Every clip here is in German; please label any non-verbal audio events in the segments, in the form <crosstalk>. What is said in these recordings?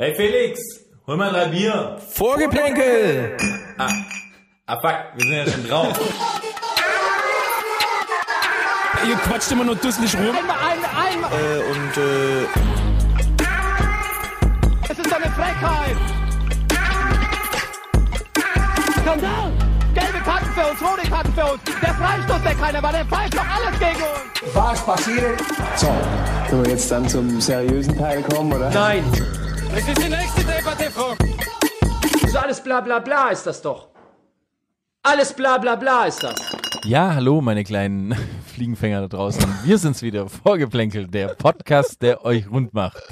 Hey Felix, hol mal drei Bier. Vorgeplänkel! Ah, ah fuck, wir sind ja schon drauf. Ihr quatscht immer nur dusselig rum. Einmal, einmal, einmal. Äh, und äh, Es ist eine Frechheit. Skandal. Gelbe Karten für uns, rote Karten für uns. Der Freistoß, der keiner war, der pfeift doch alles gegen uns. Was passiert? So, können wir jetzt dann zum seriösen Teil kommen, oder? Nein. Das ist die nächste Debatte, Frau. So alles bla bla bla ist das doch. Alles bla bla bla ist das. Ja, hallo meine kleinen <laughs> Fliegenfänger da draußen. Wir sind's wieder, Vorgeplänkelt, der Podcast, der euch rund macht.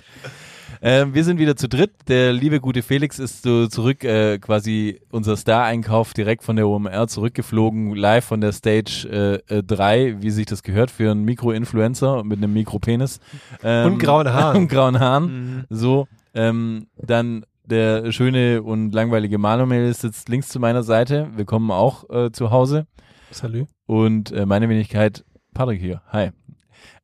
Ähm, wir sind wieder zu dritt. Der liebe gute Felix ist so zurück, äh, quasi unser Star-Einkauf direkt von der OMR zurückgeflogen, live von der Stage 3, äh, wie sich das gehört für einen Mikro-Influencer mit einem Mikropenis. Ähm, Und grauen Haaren. <laughs> und grauen Haaren. So, ähm, dann der schöne und langweilige Manuel sitzt links zu meiner Seite. Wir kommen auch äh, zu Hause. Salü. Und äh, meine Wenigkeit, Patrick hier. Hi.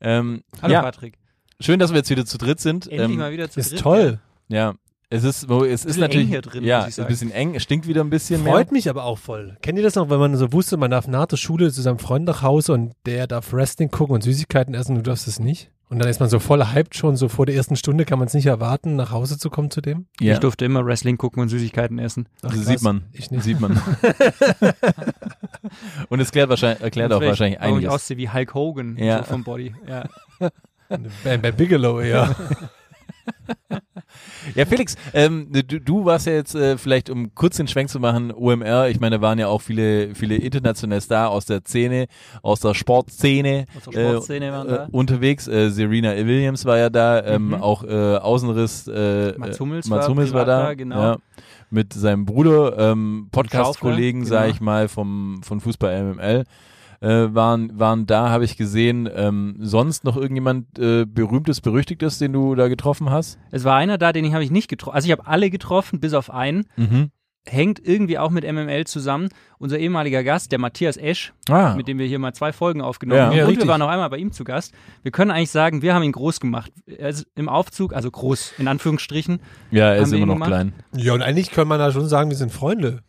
Ähm, Hallo ja, Patrick. schön, dass wir jetzt wieder zu dritt sind. Endlich Ähm, mal wieder zu Ist dritt. toll. ja, es ist, wo, es ist natürlich eng hier drin, ja, ist ein bisschen eng. Es stinkt wieder ein bisschen Freut mehr. mich aber auch voll. Kennt ihr das noch, wenn man so wusste, man darf nach der Schule zu seinem Freund nach Hause und der darf Wrestling gucken und Süßigkeiten essen und du darfst es nicht? Und dann ist man so voll hyped schon, so vor der ersten Stunde kann man es nicht erwarten, nach Hause zu kommen zu dem? Ja, Ich durfte immer Wrestling gucken und Süßigkeiten essen. Ach, das krass. sieht man. Ich nicht. Sieht man. <laughs> <laughs> und es klärt wahrscheinlich, erklärt auch wahrscheinlich warum ich einiges. aussehe wie Hulk Hogan Ja. so vom Body. Ja. <laughs> Bei, bei Bigelow, ja. Ja, Felix, ähm, du, du warst ja jetzt äh, vielleicht, um kurz den Schwenk zu machen, OMR, ich meine, da waren ja auch viele, viele internationale Star aus der Szene, aus der Sportszene, Aus der Sportszene waren da. äh, unterwegs. Äh, Serena Williams war ja da, ähm, Mhm. auch äh, Außenriss, äh, Mats Hummels äh, Mats war Hummels war privat da, da, genau. ja, mit seinem Bruder, ähm, Podcast-Kollegen, Schaufler, sag genau. ich mal, vom, von Fußball MML. Äh, waren, waren da, habe ich gesehen. Ähm, sonst noch irgendjemand äh, berühmtes, berüchtigtes, den du da getroffen hast? Es war einer da, den ich habe ich nicht getroffen. Also ich habe alle getroffen, bis auf einen. Mhm. Hängt irgendwie auch mit MML zusammen. Unser ehemaliger Gast, der Matthias Esch, Ah, mit dem wir hier mal zwei Folgen aufgenommen Ja. haben. Ja, und richtig. wir waren noch einmal bei ihm zu Gast. Wir können eigentlich sagen, wir haben ihn groß gemacht. Er ist im Aufzug, also groß in Anführungsstrichen, ja, er ist immer noch gemacht? klein. Ja, und eigentlich kann man da schon sagen, wir sind Freunde.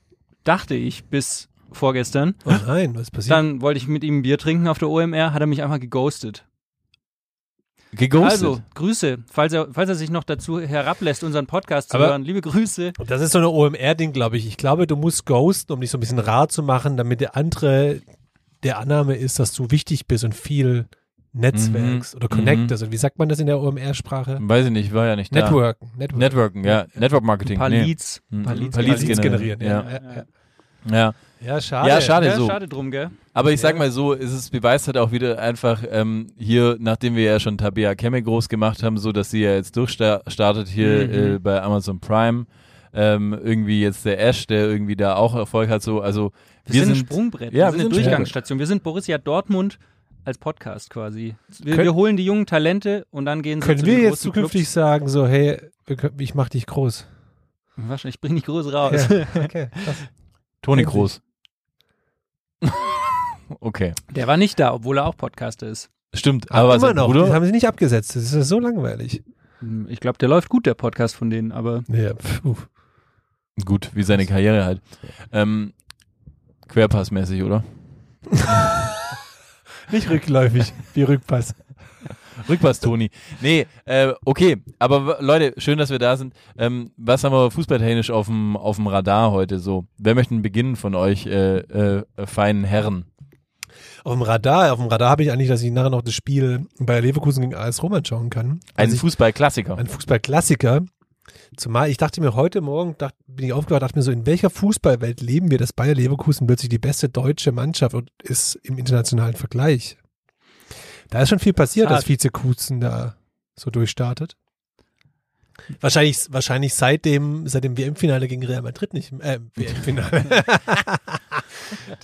dachte ich bis vorgestern. Oh nein, was passiert? Dann wollte ich mit ihm ein Bier trinken auf der OMR, hat er mich einfach geghostet. Geghostet. Also, Grüße, falls er, falls er sich noch dazu herablässt, unseren Podcast zu Aber- hören. Liebe Grüße. Das ist so eine OMR-Ding, glaube ich. Ich glaube, du musst ghosten, um dich so ein bisschen rar zu machen, damit der andere der Annahme ist, dass du wichtig bist und viel Netzwerks Mhm. oder connectest. Und wie sagt man das in der OMR-Sprache? Weiß ich nicht, war ja nicht da. Networken. Networken. Networken, ja. Network Marketing. Ein paar nee. Leads. Mhm. Ein paar Ein Leads, paar Leads Leads generieren. generieren, Ja, ja, ja. Ja. Ja schade. Ja, schade. Ja, so. schade drum, gell? Aber ich sag Ja. mal so, ist es beweist halt auch wieder einfach ähm, hier, nachdem wir ja schon Tabea Kemme groß gemacht haben, so dass sie ja jetzt durchstartet hier Mhm. äh, bei Amazon Prime. Ähm, irgendwie jetzt der Ash, der irgendwie da auch Erfolg hat, so, also Wir, sind ein Sprungbrett. Ja, wir sind wir eine sind Durchgangsstation. Wir sind Borussia Dortmund als Podcast quasi. Wir, Können- wir holen die jungen Talente und dann gehen sie Können zu wir den jetzt zukünftig sagen, so, hey, wir können, ich mach dich groß? Clubs. Wahrscheinlich, ich bring dich groß raus. Ja, <laughs> okay. Toni. Groß. <laughs> okay. Der war nicht da, obwohl er auch Podcaster ist. Stimmt, Aber aber immer noch. Bruder, Das haben sie nicht abgesetzt. Das ist ja so langweilig. Hm, Ich glaube, der läuft gut, der Podcast von denen, aber Ja, pf, uff. gut, wie seine Karriere halt. Ähm, Querpassmäßig, oder? <laughs> Nicht rückläufig, wie Rückpass. Rückpass, Toni. Nee, äh, okay, aber Leute, schön, dass wir da sind. Ähm, was haben wir fußballtechnisch auf dem auf dem Radar heute so? Wer möchte denn beginnen von euch, äh, äh, feinen Herren? Auf dem Radar, auf dem Radar habe ich eigentlich, dass ich nachher noch das Spiel bei Leverkusen gegen AS Rom anschauen kann. Ein Also Fußballklassiker. ein Fußballklassiker. Zumal ich dachte mir heute Morgen, dacht, bin ich aufgewacht, dachte mir so, in welcher Fußballwelt leben wir, dass Bayer Leverkusen plötzlich die beste deutsche Mannschaft und ist im internationalen Vergleich. Da ist schon viel passiert, Zart. dass Vizekusen da so durchstartet. Wahrscheinlich, wahrscheinlich seit dem, seit dem WM-Finale gegen Real Madrid nicht, äh, WM-Finale. <laughs>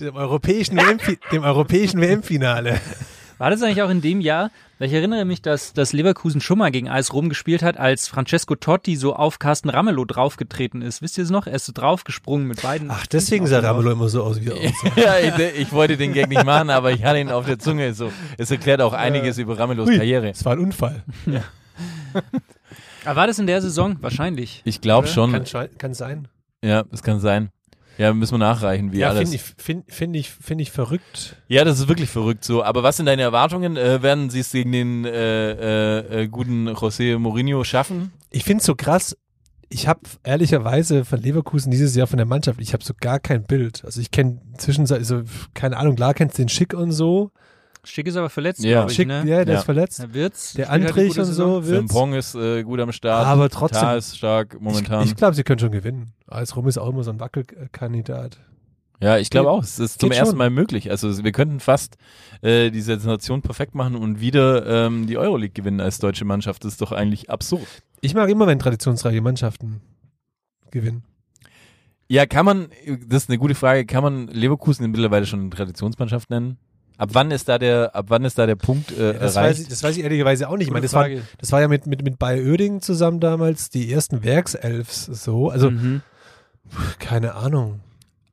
dem europäischen WM, dem europäischen WM-Finale. War das eigentlich auch in dem Jahr? Weil ich erinnere mich, dass, dass Leverkusen schon mal gegen AS Rom gespielt hat, als Francesco Totti so auf Carsten Ramelow draufgetreten ist. Wisst ihr es noch? Er ist so draufgesprungen mit beiden. Ach, deswegen sah Ramelow immer so aus, wie <laughs> er <laughs> aussah. ja, ich, ich wollte den Gag nicht machen, aber ich hatte ihn auf der Zunge. So, es erklärt auch einiges über Ramelos Ui, Karriere. Es war ein Unfall. Aber war das in der Saison? Wahrscheinlich. Ich glaube schon. Kann, kann sein. Ja, das kann sein. Ja, müssen wir nachreichen, wie ja, alles. finde ich, find, find ich, find ich verrückt. Ja, das ist wirklich verrückt so. Aber was sind deine Erwartungen? Äh, werden sie es gegen den äh, äh, äh, guten José Mourinho schaffen? Ich finde es so krass. Ich habe ehrlicherweise von Leverkusen dieses Jahr von der Mannschaft, ich habe so gar kein Bild. Also ich kenne zwischenzeitlich, so, keine Ahnung, klar kennst du den Schick und so. Schick ist aber verletzt, Ja. ich, Schick, ne? ja, der Ja. ist verletzt. Der Wirtz. Der halt Antrich und so wird's. Frimpong ist äh, gut am Start. Aber trotzdem. Tar ist stark momentan. Ich, ich glaube, sie können schon gewinnen. Als Rum ist auch immer so ein Wackelkandidat. ja, ich glaube auch. Es ist zum geht ersten schon. Mal möglich. Also wir könnten fast äh, die Sensation perfekt machen und wieder ähm, die Euroleague gewinnen als deutsche Mannschaft. Das ist doch eigentlich absurd. Ich mag immer, wenn traditionsreiche Mannschaften gewinnen. Ja, kann man, das ist eine gute Frage, kann man Leverkusen mittlerweile schon eine Traditionsmannschaft nennen? Ab wann ist da der, ab wann ist da der Punkt äh, Das erreicht? weiß, ich, das weiß ich ehrlicherweise auch nicht. Ich meine, das war, das war ja mit, mit, mit Bayer Oerding zusammen damals die ersten Werkselfs so. Also, Mhm. keine Ahnung.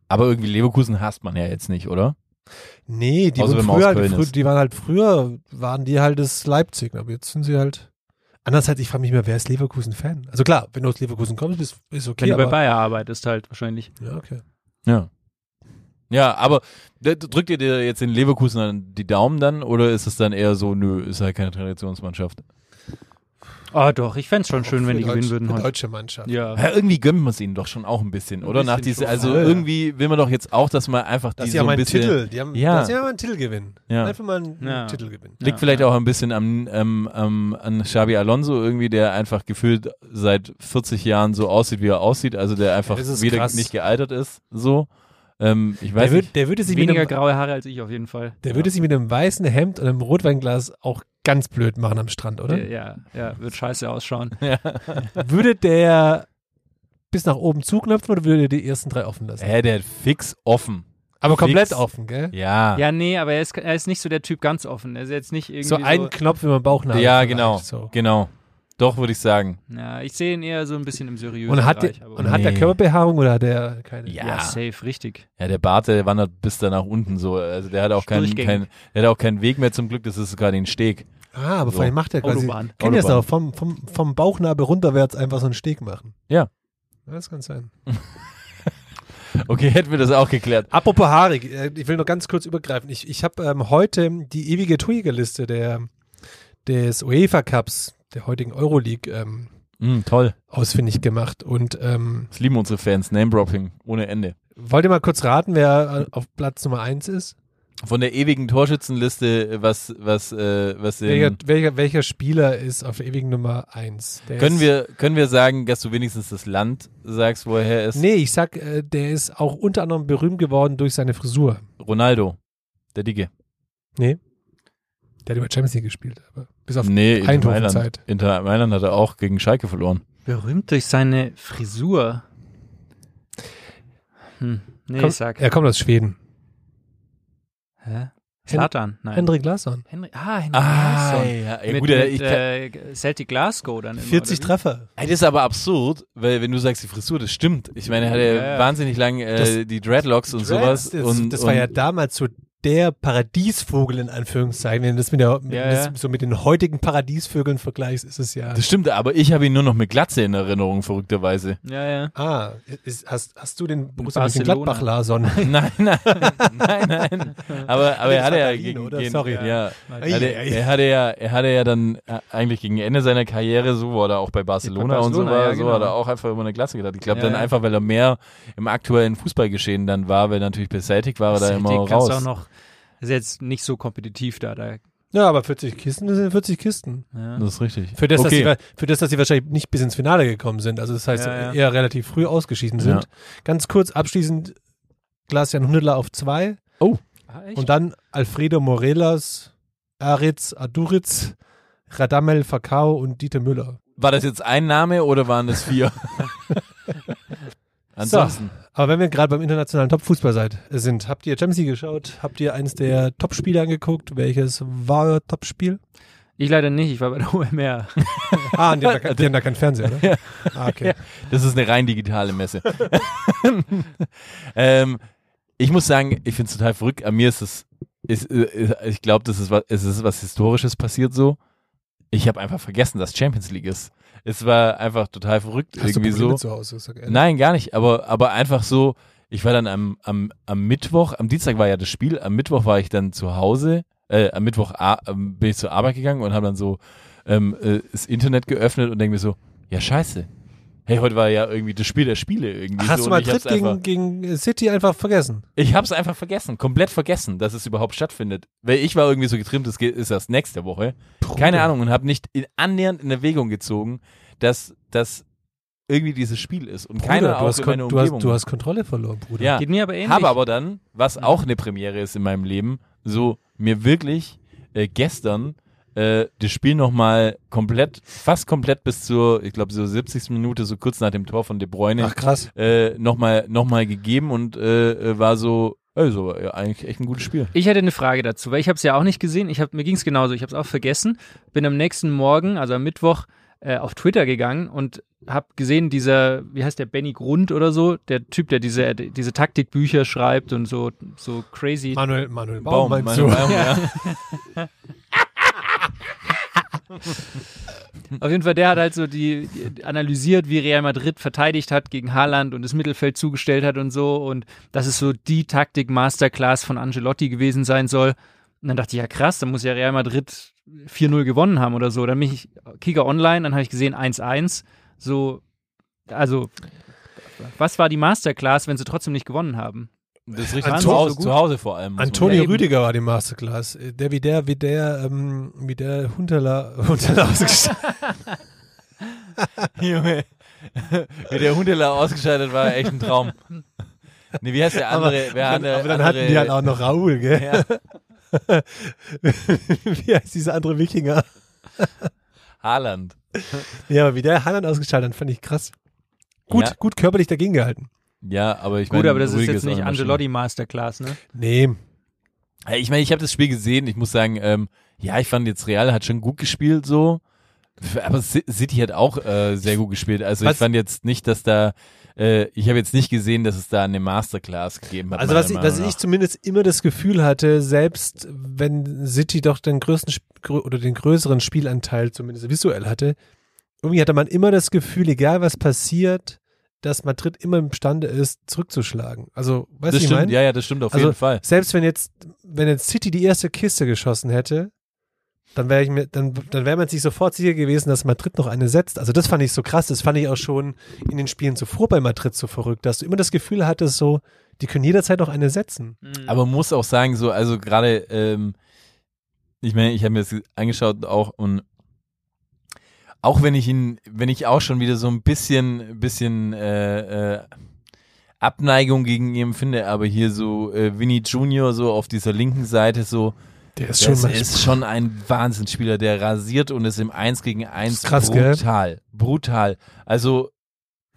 Aber irgendwie Leverkusen hasst man ja jetzt nicht, oder? Nee, die, man früher halt, frü die waren halt früher, waren die halt das Leipzig, aber jetzt sind sie halt. Andererseits, ich frage mich mehr, wer ist Leverkusen-Fan? Also klar, wenn du aus Leverkusen kommst, ist, ist okay. Wenn du bei Bayer arbeitest halt wahrscheinlich. ja, okay. Ja. Ja, aber drückt ihr dir jetzt in Leverkusen an die Daumen dann oder ist es dann eher so, nö, ist halt keine Traditionsmannschaft? Oh doch, ich fänd's schon schön, wenn die gewinnen Deutsch- würden für heute. deutsche Mannschaft. Ja. Ja, irgendwie gönnen wir es ihnen doch schon auch ein bisschen, oder? bisschen Nach diese, also Ja, irgendwie will man doch jetzt auch, dass man einfach Das die ist ja so ein mal ein bisschen Titel. Die haben, Ja. Das ist ja mal ein Titelgewinn. Ja. Einfach mal einen Ja. Titelgewinn. Liegt Ja, vielleicht ja. auch ein bisschen am, ähm, am, an Xabi Alonso irgendwie, der einfach gefühlt seit 40 Jahren so aussieht, wie er aussieht, also der einfach das wieder krass. nicht gealtert ist, so. Ähm, ich weiß Der, würd, nicht. der, würde sich mit Weniger einem, graue Haare als ich auf jeden Fall. der würde sich mit einem weißen Hemd und einem Rotweinglas auch ganz blöd machen am Strand, oder? Ja, ja, wird scheiße ausschauen. <laughs> Würde der bis nach oben zuknöpfen oder würde er die ersten drei offen lassen? Hä, der hat fix offen. Aber komplett fix. offen, gell? Ja. Ja, nee, aber er ist, er ist nicht so der Typ ganz offen. Er ist jetzt nicht irgendwie So ein Knopf über den Bauchnabel. Ja, genau. So. Genau. Doch, würde ich sagen. Ja, ich sehe ihn eher so ein bisschen im seriösen Und, hat, Bereich. der, aber- und hat der Nee. Körperbehaarung oder hat der keine? Ja. ja, safe, richtig. Ja, der Bart, der wandert bis da nach unten so. Also der hat auch keinen, kein, der hat auch keinen Weg mehr zum Glück. Das ist gerade ein Steg. Ah, aber So. vielleicht macht er quasi. Autobahn. Kennt ihr das auch? Vom, vom, vom Bauchnabel runterwärts einfach so einen Steg machen. Ja. Ja, Das kann sein. <laughs> Okay, hätten wir das auch geklärt. Apropos haarig, äh, ich will noch ganz kurz übergreifen. Ich, ich habe ähm, heute die ewige Torjägerliste der, des UEFA Cups, der heutigen Euroleague, ähm, Mm, toll. ausfindig gemacht. Und ähm, Das lieben unsere Fans. Name-Dropping ohne Ende. wollt ihr mal kurz raten, wer äh, auf Platz Nummer 1 ist? Von der ewigen Torschützenliste, was, was, äh, was Welcher, welcher, welcher Spieler ist auf der ewigen Nummer 1? können wir, können wir sagen, dass du wenigstens das Land sagst, wo er ist? Nee, ich sag, äh, der ist auch unter anderem berühmt geworden durch seine Frisur. Ronaldo. Der Dicke. Nee. Der hat über Champions League gespielt, aber bis auf Nee, Inter Mailand. Eindhoven-Zeit. Inter Mailand hat er auch gegen Schalke verloren. Berühmt durch seine Frisur. Hm. Nee, Komm, sag. Er kommt aus Schweden. Hä? Slatan? Nein. Hendrik Larsson. Henry. Ah, Henry Ah, Larsson. ja, ja mit, gut, mit äh, Celtic Glasgow dann immer, 40 oder wie? Treffer. Ey, das ist aber absurd, weil wenn du sagst, die Frisur, das stimmt. Ich meine, er hatte Ja, ja. wahnsinnig lang äh, Das- die Dreadlocks und sowas. Das, und, das und, war ja damals so der Paradiesvogel in Anführungszeichen. Wenn du das mit der, Ja, das ja. so mit den heutigen Paradiesvögeln vergleichst, ist es ja. Das stimmt, aber ich habe ihn nur noch mit Glatze in Erinnerung, verrückterweise. Ja, ja. Ah, ist, hast, hast du den Borussia Barcelona. Mönchengladbach Larsson? <laughs> nein, nein, nein, nein. Aber, aber er hatte war ja Berlin, gegen, oder? gegen Sorry. ja, Ja. er, hatte, er hatte ja, er hatte ja dann äh, eigentlich gegen Ende seiner Karriere so, wo er auch bei Barcelona, Bei und so Barcelona, war, ja, so genau. hat er auch einfach immer eine Klasse gedacht. Ich glaube Ja, dann ja. einfach, weil er mehr im aktuellen Fußballgeschehen dann war, weil natürlich bei Celtic war er da immer raus. auch noch, ist jetzt nicht so kompetitiv da. da ja, aber 40 Kisten das sind 40 Kisten. ja. Das ist richtig. Für das, dass okay. sie, wa- für das, dass sie wahrscheinlich nicht bis ins Finale gekommen sind. Also das heißt, Ja, ja. eher relativ früh ausgeschieden sind. Ja. Ganz kurz abschließend Glasjan Hundler auf zwei Ah, echt? und dann Alfredo Morelas, Aritz Aduritz, Radamel Fakao und Dieter Müller. War das jetzt ein Name oder waren das vier? <laughs> Ansonsten. Aber wenn wir gerade beim internationalen Topfußball seid, sind, habt ihr Champions League geschaut? Habt ihr eins der Topspiele angeguckt? Welches war euer Topspiel? Ich leider nicht, ich war bei der OMR. <laughs> Ah, die haben da, kein- die haben da keinen Fernseher, oder? <laughs> Ah, okay. Das ist eine rein digitale Messe. <laughs> ähm, ich muss sagen, ich finde es total verrückt. An mir ist es, ist, äh, ich glaube, das ist was, es ist was Historisches passiert so. Ich habe einfach vergessen, dass Champions League ist. Es war einfach total verrückt Hast irgendwie so. Hause? Nein, gar nicht, aber, aber einfach so, ich war dann am, am, am Mittwoch, am Dienstag war ja das Spiel, am Mittwoch war ich dann zu Hause, äh, am Mittwoch ähm, bin ich zur Arbeit gegangen und habe dann so ähm, äh, das Internet geöffnet und denke mir so, ja scheiße, hey, heute war ja irgendwie das Spiel der Spiele irgendwie Hast so du Madrid hab's einfach, gegen, gegen City einfach vergessen? ich hab's einfach vergessen, komplett vergessen, dass es überhaupt stattfindet, weil ich war irgendwie so getrimmt, das geht- ist erst nächste Woche, keine Ahnung und habe nicht in, annähernd in Erwägung gezogen, dass das irgendwie dieses Spiel ist und Bruder, keiner du, hast meiner du, hast, Umgebung. du hast Kontrolle verloren, Bruder. Ja, Geht mir aber ähnlich. habe aber dann, was auch eine Premiere ist in meinem Leben, so mir wirklich äh, gestern äh, das Spiel nochmal komplett, fast komplett bis zur, ich glaube so 70. Minute, so kurz nach dem Tor von De Bruyne, Ach krass. äh, nochmal noch mal gegeben und äh, äh, war so, also ja, eigentlich echt ein gutes Spiel. Ich hätte eine Frage dazu, weil ich habe es ja auch nicht gesehen. Ich hab, mir ging es genauso. Ich habe es auch vergessen. Bin am nächsten Morgen, also am Mittwoch, äh, auf Twitter gegangen und habe gesehen, dieser, wie heißt der, Benny Grund oder so, der Typ, der diese, diese Taktikbücher schreibt und so, so crazy. Manuel, Manuel Baum, meinst meine du? Meinung, ja. <laughs> <laughs> <laughs> Auf jeden Fall, der hat halt so die, die analysiert, wie Real Madrid verteidigt hat gegen Haaland und das Mittelfeld zugestellt hat und so und dass es so die Taktik-Masterclass von Angelotti gewesen sein soll. Und dann dachte ich, ja krass, dann muss ja Real Madrid 4-0 gewonnen haben oder so. Dann bin ich Kicker online, dann habe ich gesehen 1-1. So, also, was war die Masterclass, wenn sie trotzdem nicht gewonnen haben? Das ist richtig Anto- zu Hause, so zu Hause vor allem. Antonio. Rüdiger war die Masterclass. Der wie der, wie der, ähm, wie der Hunterla, Hunterla ausgestattet. sagen. <laughs> Junge, wie der Hundeler ausgeschaltet war, echt ein Traum. Nee, wie heißt der andere? wer aber, andere, aber dann andere, hatten die halt auch noch Raoul, gell? ja, <laughs> wie heißt dieser andere Wikinger? Haaland. Ja, aber wie der Haaland ausgeschaltet hat, fand ich krass. Gut, Ja. gut körperlich dagegen gehalten. Ja, aber ich Gut, meine, aber das ist jetzt nicht. Angelotti Masterclass, ne? Nee, Ich meine, ich habe das Spiel gesehen. Ich muss sagen, ähm, ja, ich fand jetzt Real hat schon gut gespielt so. Aber City hat auch äh, sehr gut gespielt. Also Was- ich fand jetzt nicht, dass da, äh, ich habe jetzt nicht gesehen, dass es da eine Masterclass gegeben hat. Also was ich, was ich zumindest immer das Gefühl hatte, selbst wenn City doch den größten oder den größeren Spielanteil zumindest visuell hatte, irgendwie hatte man immer das Gefühl, egal was passiert, dass Madrid immer imstande ist, zurückzuschlagen. Also, weißt du, ich meine? ja, ja, das stimmt auf Also, jeden Fall. Selbst wenn jetzt, wenn jetzt City die erste Kiste geschossen hätte, dann wäre ich mir, dann, dann wäre man sich sofort sicher gewesen, dass Madrid noch eine setzt. Also das fand ich so krass. Das fand ich auch schon in den Spielen zuvor bei Madrid so verrückt, dass du immer das Gefühl hattest, so, die können jederzeit noch eine setzen. Aber man muss auch sagen, so, also gerade, ähm, ich meine, ich habe mir das angeschaut auch und auch wenn ich ihn, wenn ich auch schon wieder so ein bisschen, bisschen äh, äh, Abneigung gegen ihn finde, aber hier so äh, Vinny Junior so auf dieser linken Seite so, Der ist das schon ist schon ein Wahnsinnsspieler, der rasiert und ist im 1 gegen 1 Ist krass, gell? brutal, brutal. Also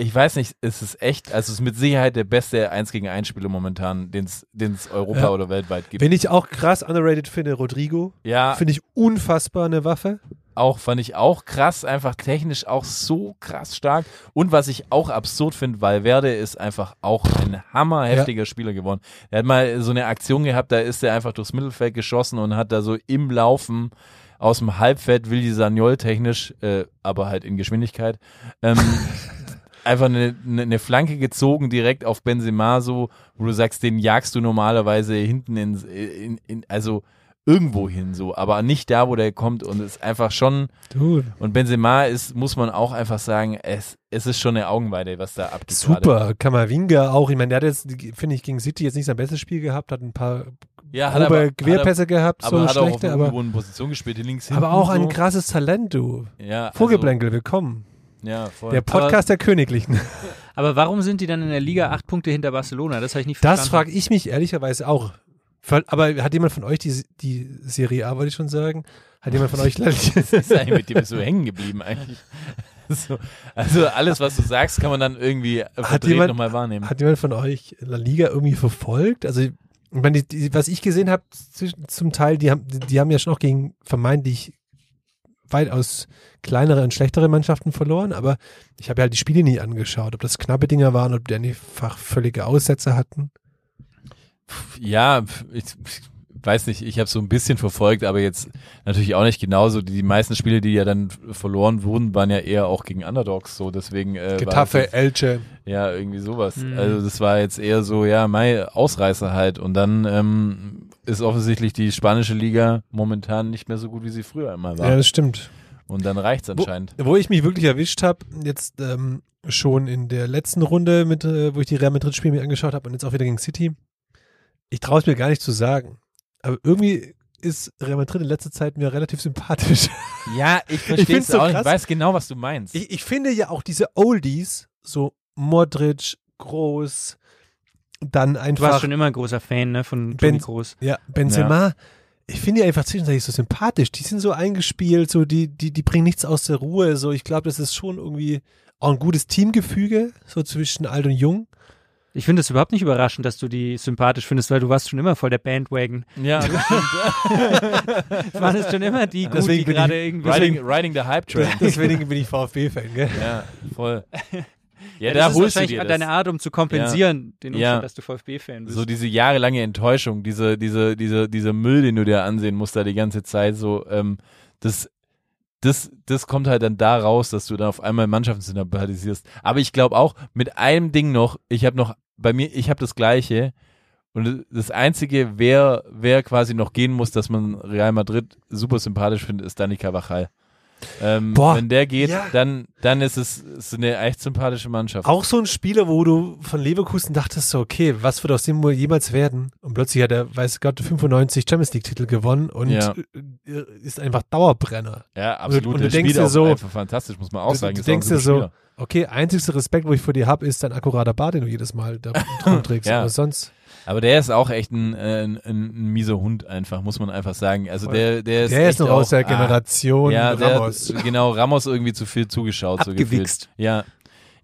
ich weiß nicht, es ist echt, also es ist mit Sicherheit der beste 1 gegen 1 Spieler momentan, den es Europa Ja. oder weltweit gibt. Wenn ich auch krass underrated finde, Rodrigo, ja, finde ich unfassbar eine Waffe. auch fand ich auch krass, einfach technisch auch so krass stark. Und was ich auch absurd finde, Valverde ist einfach auch ein hammerheftiger Spieler geworden. Er hat mal so eine Aktion gehabt, da ist er einfach durchs Mittelfeld geschossen und hat da so im Laufen aus dem Halbfeld Willi Sagnol technisch, äh, aber halt in Geschwindigkeit, ähm, <laughs> einfach eine, eine, eine Flanke gezogen direkt auf Benzema so, wo du sagst, den jagst du normalerweise hinten in, in, in also irgendwo hin so, aber nicht da, wo der kommt und es ist einfach schon Dude. und Benzema ist, muss man auch einfach sagen, es, es ist schon eine Augenweide, was da abgeht. gerade. Super. Kamavinga auch. Ich meine, der hat jetzt, finde ich, gegen City jetzt nicht sein bestes Spiel gehabt, hat ein paar Ja, hat aber, Querpässe gehabt, aber so hat auch auf schlechte, aber, Position gespielt, links aber auch ein so. krasses Talent, du. ja, also, Vorgeblänkel, willkommen. Ja, voll. Der Podcast der Königlichen. <laughs> Aber warum sind die dann in der Liga acht Punkte hinter Barcelona? Das habe ich nicht Das verstanden. frage ich mich ehrlicherweise auch. Aber hat jemand von euch die, die Serie A, wollte ich schon sagen? Hat jemand von <laughs> euch Was ist eigentlich mit dem so <laughs> hängen geblieben eigentlich? So, also alles, was du sagst, kann man dann irgendwie verdreht jemand- nochmal wahrnehmen. Hat jemand von euch La Liga irgendwie verfolgt? Also, ich meine, die, die, was ich gesehen habe, zum Teil, die haben, die haben ja schon auch gegen vermeintlich weitaus kleinere und schlechtere Mannschaften verloren, aber ich habe ja halt die Spiele nie angeschaut, ob das knappe Dinger waren, ob die einfach völlige Aussätze hatten. Ja, ich, weiß nicht, ich habe so ein bisschen verfolgt, aber jetzt natürlich auch nicht genauso. Die, die meisten Spiele, die ja dann verloren wurden, waren ja eher auch gegen Underdogs so, deswegen äh, war Getafe, das, Elche. ja irgendwie sowas. Mhm. Also das war jetzt eher so, ja, Mai Ausreißer halt und dann ähm, ist offensichtlich die spanische Liga momentan nicht mehr so gut, wie sie früher immer war. Ja, das stimmt. und dann reicht's anscheinend. Wo ich mich wirklich erwischt habe, jetzt ähm, schon in der letzten Runde, mit, äh, wo ich die Real Madrid-Spiele mir angeschaut habe und jetzt auch wieder gegen City. Ich traue es mir gar nicht zu sagen. Aber irgendwie ist Real Madrid in letzter Zeit mir relativ sympathisch. <laughs> Ja, ich verstehe es so auch nicht. krass. Ich weiß genau, was du meinst. Ich, ich finde ja auch diese Oldies, so Modric, Groß, dann Du warst einfach schon immer ein großer Fan ne, von Ben- Toni Groß. ja, Benzema. Ich finde die einfach zwischenzeitlich so sympathisch. Die sind so eingespielt, so die, die, die bringen nichts aus der Ruhe. So, ich glaube, das ist schon irgendwie auch ein gutes Teamgefüge, so zwischen alt und jung. Ich finde es überhaupt nicht überraschend, dass du die sympathisch findest, weil du warst schon immer voll der Bandwagon. ja, <laughs> das stimmt. Du warst schon immer die, gut, Deswegen die bin gerade irgendwie riding, riding the Hype <laughs> Train. Deswegen bin ich VfB-Fan, gell? ja, voll. Ja, Ja, da das ist holst du wahrscheinlich dir das. deine Art, um zu kompensieren, den Umstand, Ja. dass du VfB-Fan bist. So diese jahrelange Enttäuschung, diese, diese, diese, dieser Müll, den du dir ansehen musst da die ganze Zeit, so, ähm, das, das, das kommt halt dann da raus, dass du dann auf einmal Mannschaften sympathisierst. Aber ich glaube auch, mit einem Ding noch, ich habe noch, bei mir, ich habe das Gleiche. Und das Einzige, wer, wer quasi noch gehen muss, dass man Real Madrid super sympathisch findet, ist Dani Carvajal. Ähm, Boah, wenn der geht, ja. dann, dann ist es ist eine echt sympathische Mannschaft. Auch so ein Spieler, wo du von Leverkusen dachtest, so, okay, was wird aus dem wohl jemals werden? Und plötzlich hat er, weiß Gott, 95 Champions League-Titel gewonnen und Ja. äh, ist einfach Dauerbrenner. Ja, absolut. und du der denkst dir so- einfach fantastisch, muss man auch Du- sagen. du ein denkst dir so, Spieler. Okay, einzigster Respekt, wo ich vor dir habe, ist dein akkurater Bart, den du jedes Mal da <laughs> drum trägst. Ja. Aber sonst, Aber der ist auch echt ein, äh, ein, ein, ein mieser Hund einfach, muss man einfach sagen. Also der, der ist der ist echt noch auch, aus der ah, Generation ja, der, Ramos. Genau, Ramos irgendwie zu viel zugeschaut. So Abgewichst. gefühlt. ja,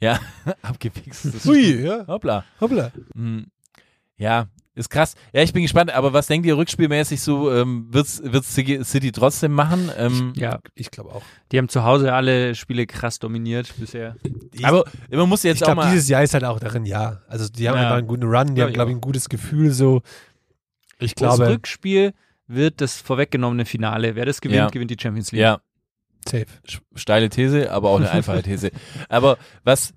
ja, <laughs> abgewichst. das ist Ui, gut. ja. Hoppla. Hoppla. Hm. Ja, ist krass. Ja, ich bin gespannt, aber was denkt ihr rückspielmäßig so, ähm, wird's, wird's City trotzdem machen? Ähm, ja, Ich glaube auch. die haben zu Hause alle Spiele krass dominiert bisher. aber man muss jetzt ich auch glaube, mal. dieses Jahr ist halt auch darin, ja. Also die haben Ja. einfach einen guten Run, die Glaub haben, ich glaube ich, ein gutes Gefühl so. Ich Das glaube, Rückspiel wird das vorweggenommene Finale. Wer das gewinnt, Ja. gewinnt die Champions League. ja, safe. steile These, aber auch eine einfache These. <laughs> Aber was,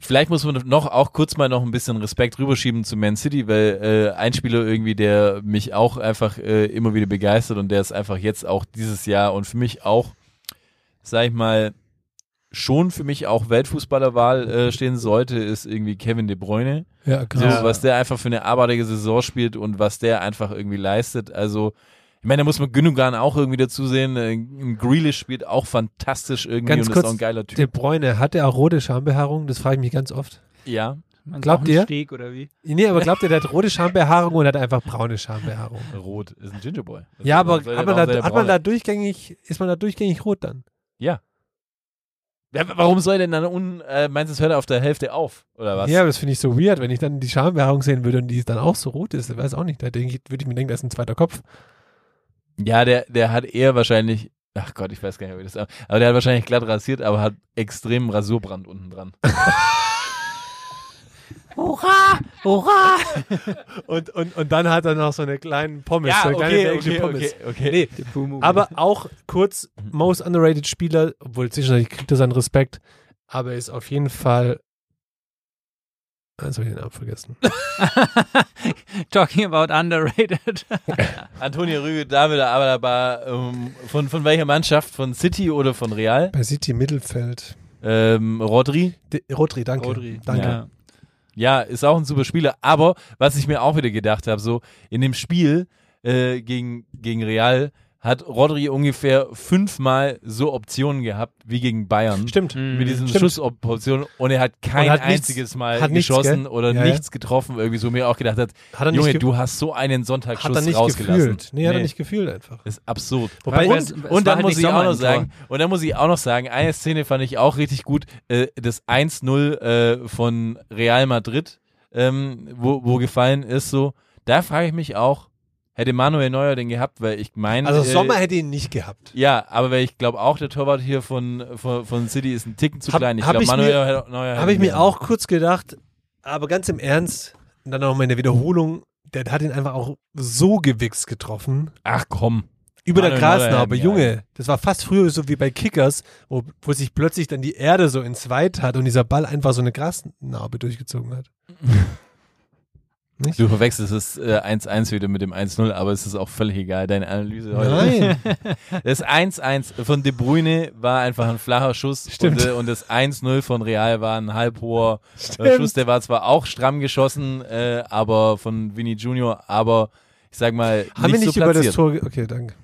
vielleicht muss man noch auch kurz mal noch ein bisschen Respekt rüberschieben zu Man City, weil äh, ein Spieler irgendwie, der mich auch einfach äh, immer wieder begeistert und der ist einfach jetzt auch dieses Jahr und für mich auch, sag ich mal, schon für mich auch Weltfußballerwahl äh, stehen sollte, ist irgendwie Kevin De Bruyne. Ja, So, krass. was der einfach für eine abartige Saison spielt und was der einfach irgendwie leistet. Also, ich meine, da muss man Gündogan auch irgendwie dazu sehen. Äh, Grealish spielt auch fantastisch irgendwie Ganz und kurz, ist auch ein geiler Typ. De Bruyne, hat er auch rote Schambehaarung? Das frage ich mich ganz oft. ja, du Glaubt ihr? Steg oder wie? Nee, aber glaubt ihr, der hat rote Schambehaarung und hat einfach braune Schambehaarung? <laughs> rot ist ein Gingerboy. Das Ja, aber der- hat man, da, der hat man da durchgängig, ist man da durchgängig rot dann? Ja. ja. Warum soll denn dann unten, äh, meinst du, es hört er auf der Hälfte auf? Oder was? Ja, aber das finde ich so weird, wenn ich dann die Schambehaarung sehen würde und die dann auch so rot ist. Ich weiß auch nicht. Da denke ich, würde ich mir denken, das ist ein zweiter Kopf. Ja, der, der hat eher wahrscheinlich, ach Gott, ich weiß gar nicht, wie das aber der hat wahrscheinlich glatt rasiert, aber hat extremen Rasurbrand unten dran. <laughs> Hurra! Hurra! <laughs> Und, und, und dann hat er noch so eine kleine Pommes, Ja, so eine kleine okay, belgische okay, Pommes. okay, okay. Nee, aber auch kurz most underrated Spieler, obwohl zwischendurch kriegt er seinen Respekt, aber er ist auf jeden Fall. Jetzt habe ich den Namen vergessen. <laughs> Talking about underrated. <laughs> Antonio Rüge, David Alaba, ähm, von, von welcher Mannschaft? Von City oder von Real? Bei City Mittelfeld. Ähm, Rodri? De Rodri, danke. Rodri. Danke. Ja. Ja, ist auch ein super Spieler. Aber was ich mir auch wieder gedacht habe, so in dem Spiel äh, gegen, gegen Real hat Rodri ungefähr fünfmal so Optionen gehabt wie gegen Bayern. Stimmt. Mit diesen Stimmt. Schussoptionen und er hat kein hat nichts- einziges Mal nichts, geschossen gell? oder Ja, ja. nichts getroffen, irgendwie so mir auch gedacht hat, Hat er Junge, ge- du hast so einen Sonntagsschuss Hat er nicht rausgelassen. gefühlt. Nee, hat er nicht gefühlt einfach. Ist absurd. Wobei- und, es- es und dann halt muss ich auch noch sagen, und dann muss ich auch noch sagen, eine Szene fand ich auch richtig gut, äh, das 1-0 äh, von Real Madrid, ähm, wo, wo gefallen ist, so, da frage ich mich auch, hätte Manuel Neuer den gehabt, weil ich meine, Also äh, Sommer hätte ihn nicht gehabt. ja, aber weil ich glaube auch, der Torwart hier von, von, von City ist ein Ticken zu Hab- klein. Ich glaube, Manuel mir- Neuer Habe ich mir auch kurz gedacht, aber ganz im Ernst, und dann noch mal in der Wiederholung, der hat ihn einfach auch so gewichst getroffen. Ach komm. Über der Manuel Grasnarbe, Neuer, ja. Junge, das war fast früher so wie bei Kickers, wo, wo sich plötzlich dann die Erde so entzweit hat und dieser Ball einfach so eine Grasnarbe durchgezogen hat. <laughs> Nicht? Du verwechselst das äh, 1-1 wieder mit dem 1-0, aber es ist auch völlig egal, deine Analyse heute. Nein. <laughs> Das 1-1 von De Bruyne war einfach ein flacher Schuss Stimmt. Und, äh, und das 1-0 von Real war ein halbhoher äh, Stimmt. Schuss. Der war zwar auch stramm geschossen, äh, aber von Vinny Junior, aber ich sag mal, Haben wir nicht nicht so über das Tor, okay, danke.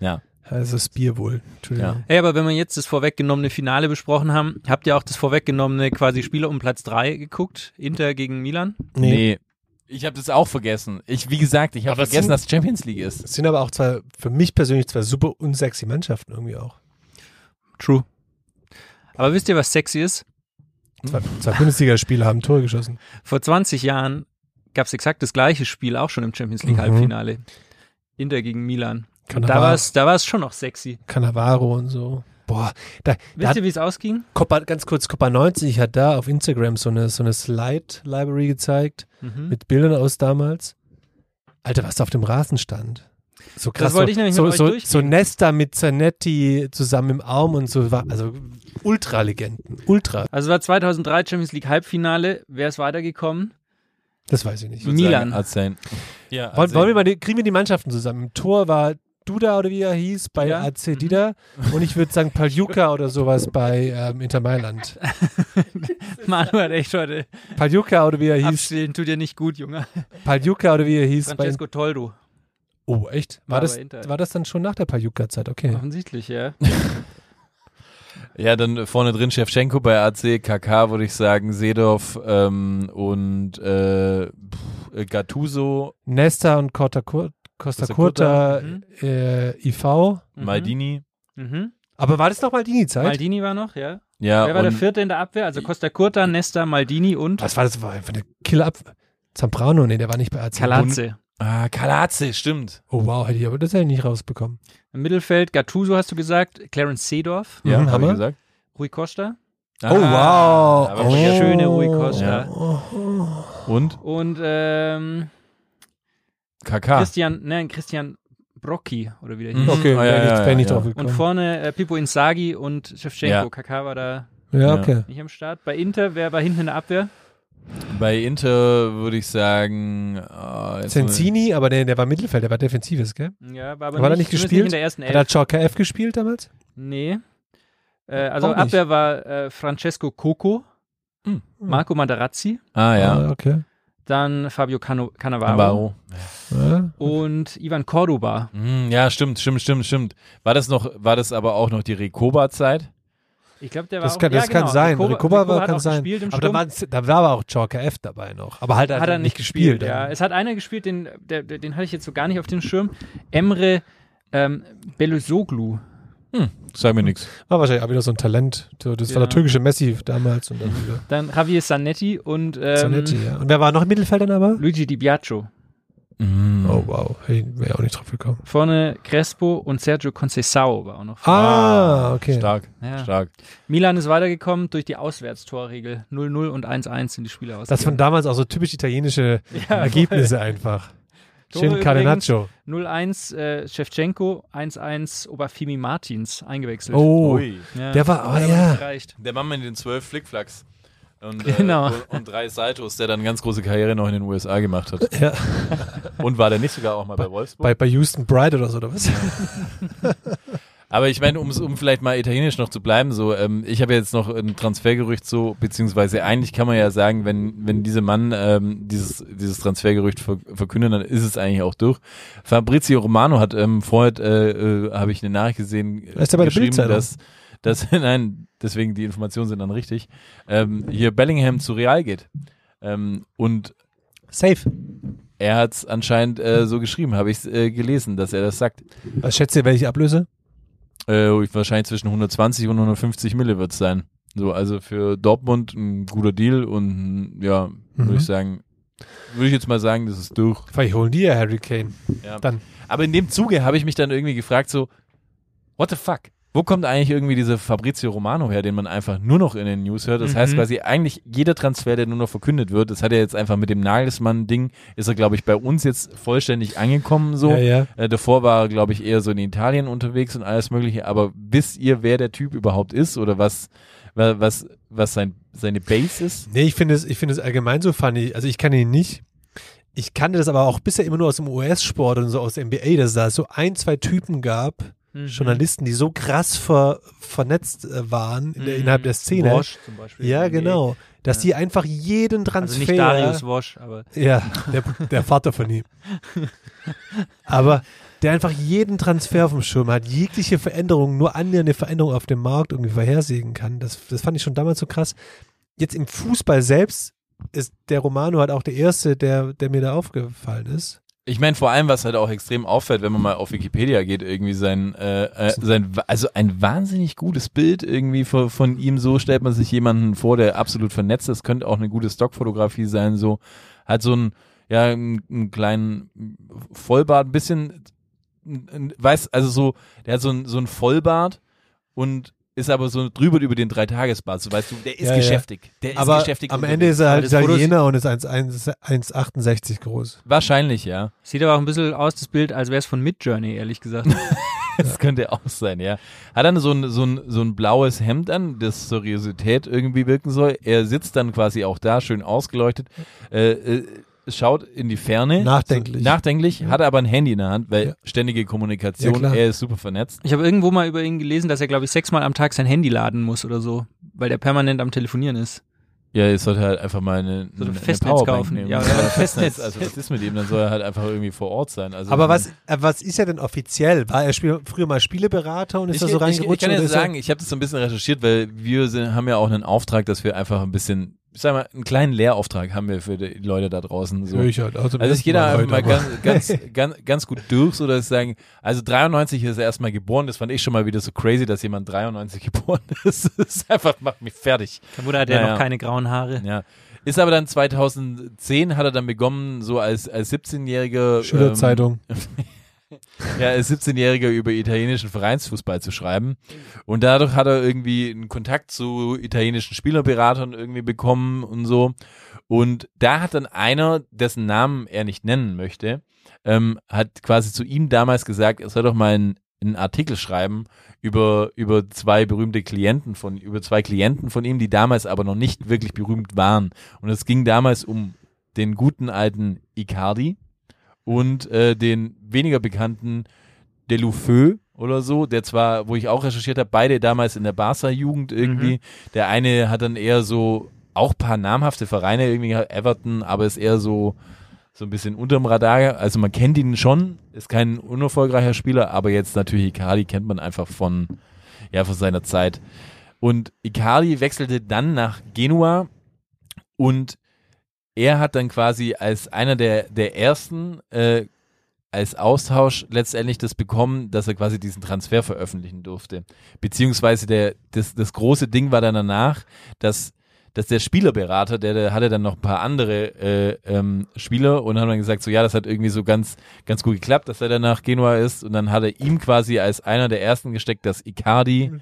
Ja. Also das Bier wohl, Entschuldigung. Ja. Hey, aber wenn wir jetzt das vorweggenommene Finale besprochen haben, habt ihr auch das vorweggenommene quasi Spieler um Platz 3 geguckt? Inter gegen Milan? Nee. Ich habe das auch vergessen. Ich, wie gesagt, ich habe vergessen, sind- dass Champions League ist. Es sind aber auch zwei, für mich persönlich zwei super unsexy Mannschaften irgendwie auch. True. Aber wisst ihr, was sexy ist? Zwei, zwei Bundesligaspieler haben Tore geschossen. Vor 20 Jahren gab es exakt das gleiche Spiel, auch schon im Champions League Mhm. Halbfinale. Inter gegen Milan. Da war es da war's schon noch sexy. Cannavaro und so. Boah, da, Wisst ihr, wie es ausging? Copa, ganz kurz, Copa 90 hat da auf Instagram so eine, so eine Slide-Library gezeigt Mhm. mit Bildern aus damals. Alter, was da auf dem Rasen stand. So krass. wollte so, ich nämlich so, mit euch so, so Nesta mit Zanetti zusammen im Arm und so. war- Also Ultra-Legenden. Ultra. Also es war 2003 Champions League Halbfinale. Wer ist weitergekommen? Das weiß ich nicht. Milan. Sagen. Ja, Wollen, wollen wir mal die, kriegen wir die Mannschaften zusammen? Im Tor war Duda oder wie er hieß bei Ja. AC Dida und ich würde sagen Paljuka oder sowas bei ähm, Inter Mailand. <laughs> Manu hat echt heute Paljuka oder wie er hieß. abstehen, tut dir nicht gut, Junge. Paljuka oder wie er hieß bei Francesco Toldo. Oh, echt? War, War das, bei war das dann schon nach der Paljuka-Zeit? Okay. Offensichtlich, ja. <laughs> Ja, dann vorne drin Shevchenko bei AC, KK würde ich sagen, Seedorf ähm, und äh, Gattuso, Nesta und Costa, Cur Costa Costa Curta, Mhm. äh, IV. Mhm. Maldini. Mhm. Aber war das noch Maldini-Zeit? Maldini war noch, ja. Ja, Wer war der vierte in der Abwehr? Also Costa Curta, Nesta, Maldini und Was war das? War einfach eine Killer-Ab... Zambrano? Nee, der war nicht bei AC. Calazze. ah, Kalaze, stimmt. Oh wow, hätte ich aber das hätte ich nicht rausbekommen. Im Mittelfeld Gattuso hast du gesagt, Clarence Seedorf, Ja, Mhm, hab Hammer. ich gesagt. Rui Costa Oh, wow. aber Oh. schöne Rui Costa. Und und ähm, KK. Christian, nein, Christian Brocchi oder wie der hieß. Mhm. Okay, Ah, ja, nicht, ja, wär nicht ja. drauf Und gekommen. vorne äh, Pippo Inzaghi und Shevchenko. Ja. KK war da ja, okay. nicht am Start. Bei Inter, wer war hinten in der Abwehr? Bei Inter würde ich sagen, äh, jetzt Sensini, aber der, der war Mittelfeld, der war Defensives, gell? Ja, war aber War er nicht, nicht gespielt? in der ersten Hat er Elf. Chalka F gespielt damals? Nee. Äh, also Auch nicht. Abwehr war äh, Francesco Coco, Hm. Marco Materazzi, Ah ja, Ah, okay. Dann Fabio Cano Cannavaro. Ja. und Ivan Cordoba. Hm, ja, stimmt, stimmt, stimmt, stimmt. War das noch, war das aber auch noch die Rekoba-Zeit? Ich glaube, der war Das, auch, kann, ja, das kann genau. sein. Rekoba, Rekoba, war, hat kann auch sein. gespielt im Aber da war, da war aber auch Chalka F dabei noch. Aber halt hat er nicht gespielt, ja. dann. Es hat einer gespielt, den, der, den hatte ich jetzt so gar nicht auf den Schirm. Emre ähm, Belösoglu. Sag mir nichts. War wahrscheinlich auch wieder so ein Talent. Das war Ja. der türkische Messi damals. Und dann wieder Dann Javier Zanetti und ähm, Zanetti, ja. Und wer war noch im Mittelfeld dann aber? Luigi Di Biagio. Mhm. Oh, wow. Hey, wäre auch nicht drauf gekommen. Vorne Crespo und Sergio Conceição war auch noch. Ah, okay. Stark, Ja. stark. Milan ist weitergekommen durch die Auswärtstorregel. 0-0 und 1-1 sind die Spiele aus. Das waren damals auch so typisch italienische <laughs> Ergebnisse einfach. Schön Catenaccio. 0-1 äh, Shevchenko, 1-1 Obafimi Martins eingewechselt. Oh, ja. der war, oh aber ja. Der Mann mit den zwölf Flickflacks. Und, Genau. äh, und, und drei Saltos, der dann eine ganz große Karriere noch in den USA gemacht hat. ja. Und war der nicht sogar auch mal bei Wolfsburg? Bei, bei Houston Bride oder so, oder was? <laughs> Aber ich meine, um, um vielleicht mal italienisch noch zu bleiben, so, ähm, ich habe jetzt noch ein Transfergerücht so, beziehungsweise eigentlich kann man ja sagen, wenn, wenn dieser Mann ähm, dieses, dieses Transfergerücht ver verkündet, dann ist es eigentlich auch durch. Fabrizio Romano hat ähm, vorher, äh, äh, habe ich eine Nachricht gesehen, äh, Ist der bei der geschrieben, Bildzeitung? dass, dass, <laughs> nein, deswegen die Informationen sind dann richtig, ähm, hier Bellingham zu Real geht. Ähm, und Safe. er hat es anscheinend äh, so geschrieben, habe ich äh, gelesen, dass er das sagt. Was schätzt ihr, welche Ablöse? Äh, wahrscheinlich zwischen 120 und 150 Mille wird es sein. So, also für Dortmund ein guter Deal und ja, würde Mhm. ich sagen, würde ich jetzt mal sagen, das ist durch. Vielleicht holen die ja Harry Kane. Ja. Dann. Aber in dem Zuge habe ich mich dann irgendwie gefragt, so, what the fuck? Wo kommt eigentlich irgendwie dieser Fabrizio Romano her, den man einfach nur noch in den News hört? Das heißt Mhm. quasi eigentlich jeder Transfer, der nur noch verkündet wird, das hat er jetzt einfach mit dem Nagelsmann-Ding, ist er, glaube ich, bei uns jetzt vollständig angekommen so. Ja, ja. Äh, davor war er, glaube ich, eher so in Italien unterwegs und alles mögliche. Aber wisst ihr, wer der Typ überhaupt ist oder was, wa- was, was sein, seine Base ist? Nee, ich finde es, ich finde es allgemein so funny. Also ich kann ihn nicht. Ich kannte das aber auch bisher immer nur aus dem US-Sport und so aus der NBA, dass es da so ein, zwei Typen gab, Mhm. Journalisten, die so krass ver, vernetzt äh, waren in der, Mhm. innerhalb der Szene. Wosch zum Beispiel. Ja, genau. Dass Ja. die einfach jeden Transfer. Also nicht Darius Wosch, aber Ja, der, der Vater von ihm. <laughs> Aber der einfach jeden Transfer auf dem Schirm hat, jegliche Veränderung, nur annähernde Veränderung auf dem Markt irgendwie vorhersehen kann. Das, das fand ich schon damals so krass. Jetzt im Fußball selbst ist der Romano halt auch der erste, der, der mir da aufgefallen ist. Ich meine, vor allem, was halt auch extrem auffällt, wenn man mal auf Wikipedia geht, irgendwie sein, äh, äh, sein, also ein wahnsinnig gutes Bild irgendwie von, von ihm. So stellt man sich jemanden vor, der absolut vernetzt ist. Könnte auch eine gute Stockfotografie sein. So hat so ein, ja, einen, einen kleinen Vollbart, ein bisschen, weiß, also so, der hat so ein, so ein Vollbart und ist aber so drüber über den Dreitagesbart. So weißt du, der ist Ja, geschäftig. Der ist Aber geschäftig. am. Ende ist er halt Italiener und ist 1,1 1,68 groß. Wahrscheinlich, ja. sieht aber auch ein bisschen aus, das Bild, als wäre es von Midjourney, ehrlich gesagt. <laughs> Das könnte auch sein, ja. Hat dann so ein, so ein, so ein blaues Hemd an, das Seriosität irgendwie wirken soll. Er sitzt dann quasi auch da, schön ausgeleuchtet, äh, äh, schaut in die Ferne. Nachdenklich. So, nachdenklich, hat aber ein Handy in der Hand, weil Ja. ständige Kommunikation, Ja, er ist super vernetzt. Ich habe irgendwo mal über ihn gelesen, dass er, glaube ich, sechsmal am Tag sein Handy laden muss oder so, weil der permanent am Telefonieren ist. Ja, jetzt sollte er halt einfach mal eine, So ein eine Festnetz Powerbank kaufen. nehmen. Ja, Ja, Festnetz. Also was ist mit ihm? Dann soll er halt einfach irgendwie vor Ort sein. Also Aber was, äh, was ist er denn offiziell? War er spiel, früher mal Spieleberater und ist ich, da so ich, ich reingerutscht? kann ja oder ist er- sagen, ich habe das so ein bisschen recherchiert, weil wir sind, haben ja auch einen Auftrag, dass wir einfach ein bisschen, ich sag mal, einen kleinen Lehrauftrag haben wir für die Leute da draußen. So. Ich halt. Also, Also ich gehe da einfach mal heute, ganz, ganz, ganz, ganz gut durch, so dass ich sagen, also 93 ist er erstmal geboren, das fand ich schon mal wieder so crazy, dass jemand 93 <laughs> geboren ist. Das ist einfach, macht mich fertig. Kein Wunder, hat er Naja. noch keine grauen Haare. Ja. Ist aber dann 2010 hat er dann begonnen, so als, als 17-Jähriger Schülerzeitung. <laughs> ja, als 17-Jähriger über italienischen Vereinsfußball zu schreiben. Und dadurch hat er irgendwie einen Kontakt zu italienischen Spielerberatern irgendwie bekommen und so. Und da hat dann einer, dessen Namen er nicht nennen möchte, ähm, hat quasi zu ihm damals gesagt, er soll doch mal einen, einen Artikel schreiben über, über zwei berühmte Klienten von, über zwei Klienten von ihm, die damals aber noch nicht wirklich berühmt waren. Und es ging damals um den guten alten Icardi und äh, den weniger bekannten Delufeu oder so, der zwar, wo ich auch recherchiert habe, beide damals in der Barca-Jugend irgendwie. Der eine hat dann eher so auch paar namhafte Vereine irgendwie, Everton, aber ist eher so so ein bisschen unterm Radar. Also man kennt ihn schon, ist kein unerfolgreicher Spieler, aber jetzt natürlich Icardi kennt man einfach von ja von seiner Zeit. Und Icardi wechselte dann nach Genua und er hat dann quasi als einer der, der ersten äh, als Austausch letztendlich das bekommen, dass er quasi diesen Transfer veröffentlichen durfte. Beziehungsweise der, das, das große Ding war dann danach, dass, dass der Spielerberater, der, der hatte dann noch ein paar andere äh, ähm, Spieler und haben dann gesagt, so ja, das hat irgendwie so ganz, ganz gut geklappt, dass er dann nach Genua ist und dann hat er ihm quasi als einer der ersten gesteckt, dass Icardi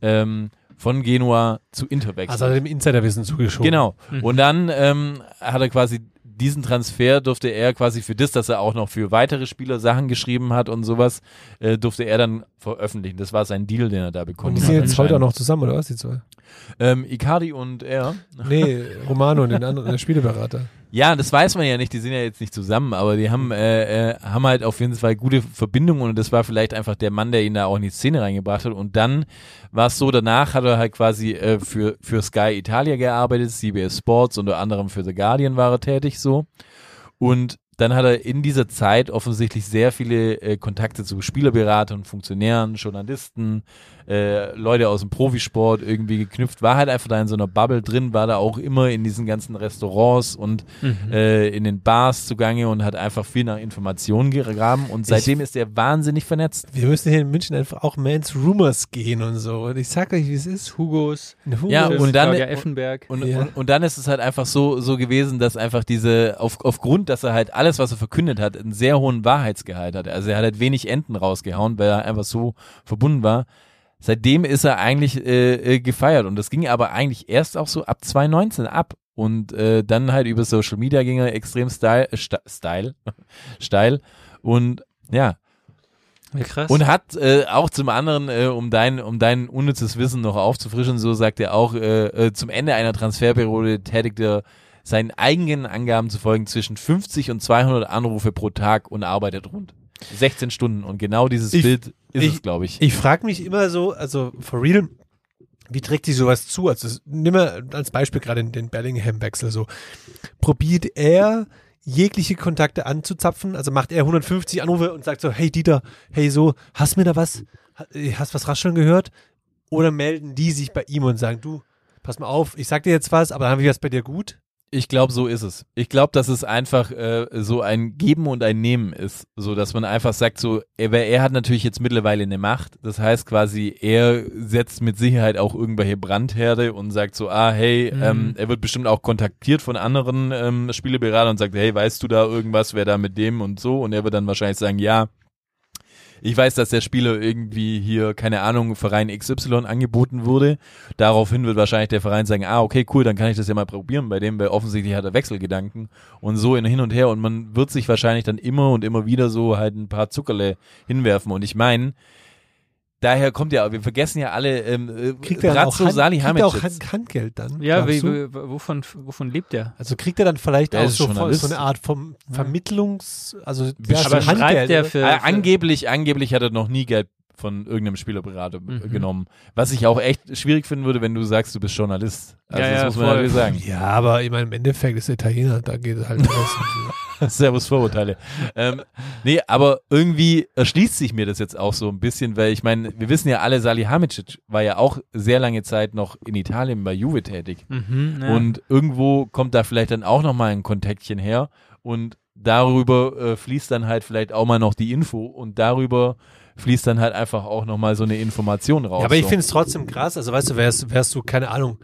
ähm, von Genua zu Inter wechselt. Also hat er dem Insiderwissen zugeschoben. Genau. Und dann ähm, hat er quasi diesen Transfer durfte er quasi für das, dass er auch noch für weitere Spieler Sachen geschrieben hat und sowas, äh, durfte er dann veröffentlichen. Das war sein Deal, den er da bekommen Und die hat. sind jetzt heute auch noch zusammen, oder was, die zwei? Ähm, Icardi und er. Nee, Romano und den anderen, der Spieleberater. Ja, das weiß man ja nicht, die sind ja jetzt nicht zusammen, aber die haben, äh, äh, haben halt auf jeden Fall gute Verbindungen und das war vielleicht einfach der Mann, der ihn da auch in die Szene reingebracht hat. Und dann war es so, danach hat er halt quasi äh, für, für Sky Italia gearbeitet, CBS Sports, unter anderem für The Guardian war er tätig so. Und dann hat er in dieser Zeit offensichtlich sehr viele äh, Kontakte zu Spielerberatern, Funktionären, Journalisten, äh, Leute aus dem Profisport irgendwie geknüpft, war halt einfach da in so einer Bubble drin, war da auch immer in diesen ganzen Restaurants und äh, in den Bars zugange und hat einfach viel nach Informationen gegraben und seitdem ist er wahnsinnig vernetzt. Wir müssen hier in München einfach auch mehr ins Rumors gehen und so. Und ich sag euch, wie es ist. Hugos, In Humor Ja, und dann- Claudia Effenberg. Und, Ja. und, und dann ist es halt einfach so, so gewesen, dass einfach diese, auf, aufgrund, dass er halt alles, was er verkündet hat, einen sehr hohen Wahrheitsgehalt hatte. Also er hat halt wenig Enten rausgehauen, weil er einfach so verbunden war. Seitdem ist er eigentlich äh, äh, gefeiert. Und das ging aber eigentlich erst auch so ab 2019 ab. Und äh, dann halt über Social Media ging er extrem style, sta- style, <laughs> steil. Und ja, Ja, krass. und hat äh, auch zum anderen, äh, um dein, um dein unnützes Wissen noch aufzufrischen, so sagt er auch, äh, äh, zum Ende einer Transferperiode tätigt er seinen eigenen Angaben zu folgen zwischen 50 und 200 Anrufe pro Tag und arbeitet rund 16 Stunden. Und genau dieses Ich- Bild ist ich- es, glaube ich. Ich frage mich immer so, also for real, wie trägt sich sowas zu? Also nimm mal als Beispiel gerade den, Bellingham-Wechsel so. Probiert er jegliche Kontakte anzuzapfen? Also macht er 150 Anrufe und sagt so, hey Dieter, hey so, hast mir da was, äh, hast was rascheln gehört? Oder melden die sich bei ihm und sagen, du, pass mal auf, ich sag dir jetzt was, aber dann habe ich was bei dir gut? Ich glaube, so ist es. Ich glaube, dass es einfach äh, so ein Geben und ein Nehmen ist. So, dass man einfach sagt, so, er, er hat natürlich jetzt mittlerweile eine Macht. Das heißt quasi, er setzt mit Sicherheit auch irgendwelche Brandherde und sagt so, ah, hey, Mhm. ähm, er wird bestimmt auch kontaktiert von anderen ähm, Spieleberatern und sagt, hey, weißt du da irgendwas, wer da mit dem und so? Und er wird dann wahrscheinlich sagen, ja, ich weiß, dass der Spieler irgendwie hier, keine Ahnung, Verein XY angeboten wurde. Daraufhin wird wahrscheinlich der Verein sagen, ah, okay, cool, dann kann ich das ja mal probieren bei dem, weil offensichtlich hat er Wechselgedanken und so in hin und her und man wird sich wahrscheinlich dann immer und immer wieder so halt ein paar Zuckerle hinwerfen und ich meine, daher kommt ja, wir vergessen ja alle, ähm, äh, Kriegt er dann auch, Brazzo Hand, kriegt er auch. Hand, Handgeld dann? ja, wie, wovon, wovon lebt der? Also kriegt er dann vielleicht Der auch so, voll- Journalist. so eine Art vom Vermittlungs, also ja, Aber schreibt Handgeld, der oder? für, Äh, für angeblich, angeblich hat er noch nie Geld von irgendeinem Spielerberater Mhm. genommen. Was ich auch echt schwierig finden würde, wenn du sagst, du bist Journalist. Also Ja, das ja, muss man voll. natürlich sagen. Ja, aber ich meine, im Endeffekt ist er Italiener, da geht es halt raus. <laughs> Servus Vorurteile. ähm, nee, aber irgendwie erschließt sich mir das jetzt auch so ein bisschen, weil ich meine, wir wissen ja alle, Salihamidzic war ja auch sehr lange Zeit noch in Italien bei Juve tätig. Mhm, ja. Und irgendwo kommt da vielleicht dann auch nochmal ein Kontaktchen her und darüber äh, fließt dann halt vielleicht auch mal noch die Info und darüber fließt dann halt einfach auch nochmal so eine Information raus. Ja, aber ich so. finde es trotzdem krass. Also weißt du, wärst, wärst du, keine Ahnung,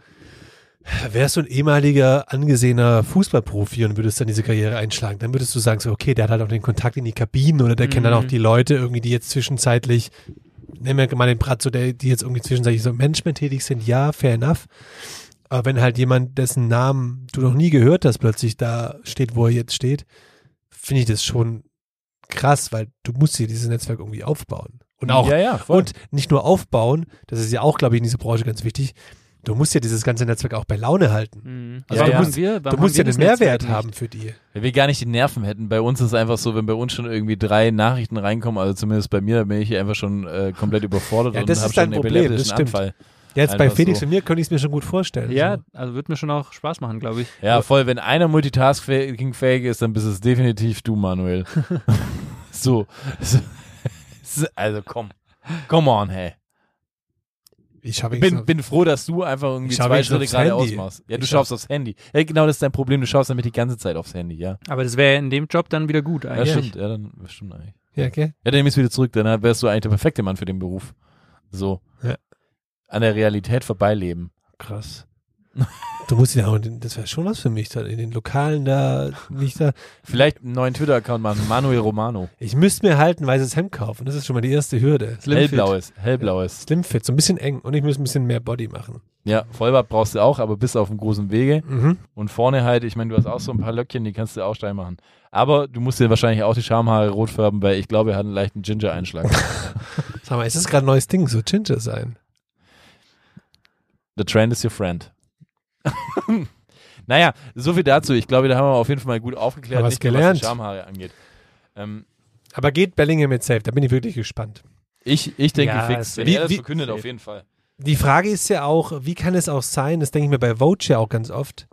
wärst du ein ehemaliger, angesehener Fußballprofi und würdest dann diese Karriere einschlagen, dann würdest du sagen, so, okay, der hat halt auch den Kontakt in die Kabinen oder der kennt dann auch Mhm. die Leute irgendwie, die jetzt zwischenzeitlich, nehmen wir mal den Bratzo, der, die jetzt irgendwie zwischenzeitlich so im Management tätig sind, ja, fair enough. Aber wenn halt jemand, dessen Namen du noch nie gehört hast, plötzlich da steht, wo er jetzt steht, finde ich das schon krass, weil du musst dir dieses Netzwerk irgendwie aufbauen. Und auch ja, ja, und nicht nur aufbauen, das ist ja auch, glaube ich, in dieser Branche ganz wichtig. Du musst ja dieses ganze Netzwerk auch bei Laune halten. Mhm. Also Ja, du ja. musst- wir, Du musst ja den Mehrwert Netzwerk haben nicht? für die. Wenn wir gar nicht die Nerven hätten, bei uns ist es einfach so, wenn bei uns schon irgendwie drei Nachrichten reinkommen, also zumindest bei mir, da bin ich einfach schon äh, komplett überfordert Ja, und habe ist schon einen Problem, das epileptischen stimmt. Jetzt bei Felix so. und mir könnte ich es mir schon gut vorstellen. Ja, So. also wird mir schon auch Spaß machen, glaube ich. Ja, voll, wenn einer multitaskingfähig ist, dann bist es definitiv du, Manuel. <laughs> so. so. <laughs> Also komm. Come on, hey. Ich Bin, bin froh, dass du einfach irgendwie zwei Schritte aufs geradeaus Handy. machst. Ja, du Ich schaust aufs Handy. Ja, genau, das ist dein Problem. Du schaust damit die ganze Zeit aufs Handy, ja. Aber das wäre in dem Job dann wieder gut Ja, eigentlich. stimmt. Ja, dann stimmt eigentlich. Ja, okay. Ja, dann ich es wieder zurück. Dann wärst du eigentlich der perfekte Mann für den Beruf. So. Ja. An der Realität vorbeileben. Krass. <laughs> Du musst ja auch, das wäre schon was für mich, in den Lokalen da, nicht da. Vielleicht einen neuen Twitter-Account machen. Manuel Romano. Ich müsste mir halt ein weißes Hemd kaufen. Das ist schon mal die erste Hürde. Slimfit. Hellblaues. Hellblaues. Slimfit, so ein bisschen eng. Und ich muss ein bisschen mehr Body machen. Ja, Vollbart brauchst du auch, aber bis auf dem großen Wege. Mhm. Und vorne halt, ich meine, du hast auch so ein paar Löckchen, die kannst du auch steil machen. Aber du musst dir wahrscheinlich auch die Schamhaare rot färben, weil ich glaube, er hat einen leichten Ginger-Einschlag. <laughs> Sag mal, ist das gerade ein neues Ding, so Ginger sein? The trend is your friend. <laughs> naja, so viel dazu. Ich glaube, da haben wir auf jeden Fall mal gut aufgeklärt, was nicht nur, gelernt. was die Schamhaare angeht. Ähm, Aber geht Bellingham jetzt safe? Da bin ich wirklich gespannt. ich, ich denke Ja, fix. es Wenn wird- er das wie- verkündet, wie- auf jeden Fall. Die Frage ist ja auch, wie kann es auch sein, das denke ich mir bei Vogue ja auch ganz oft,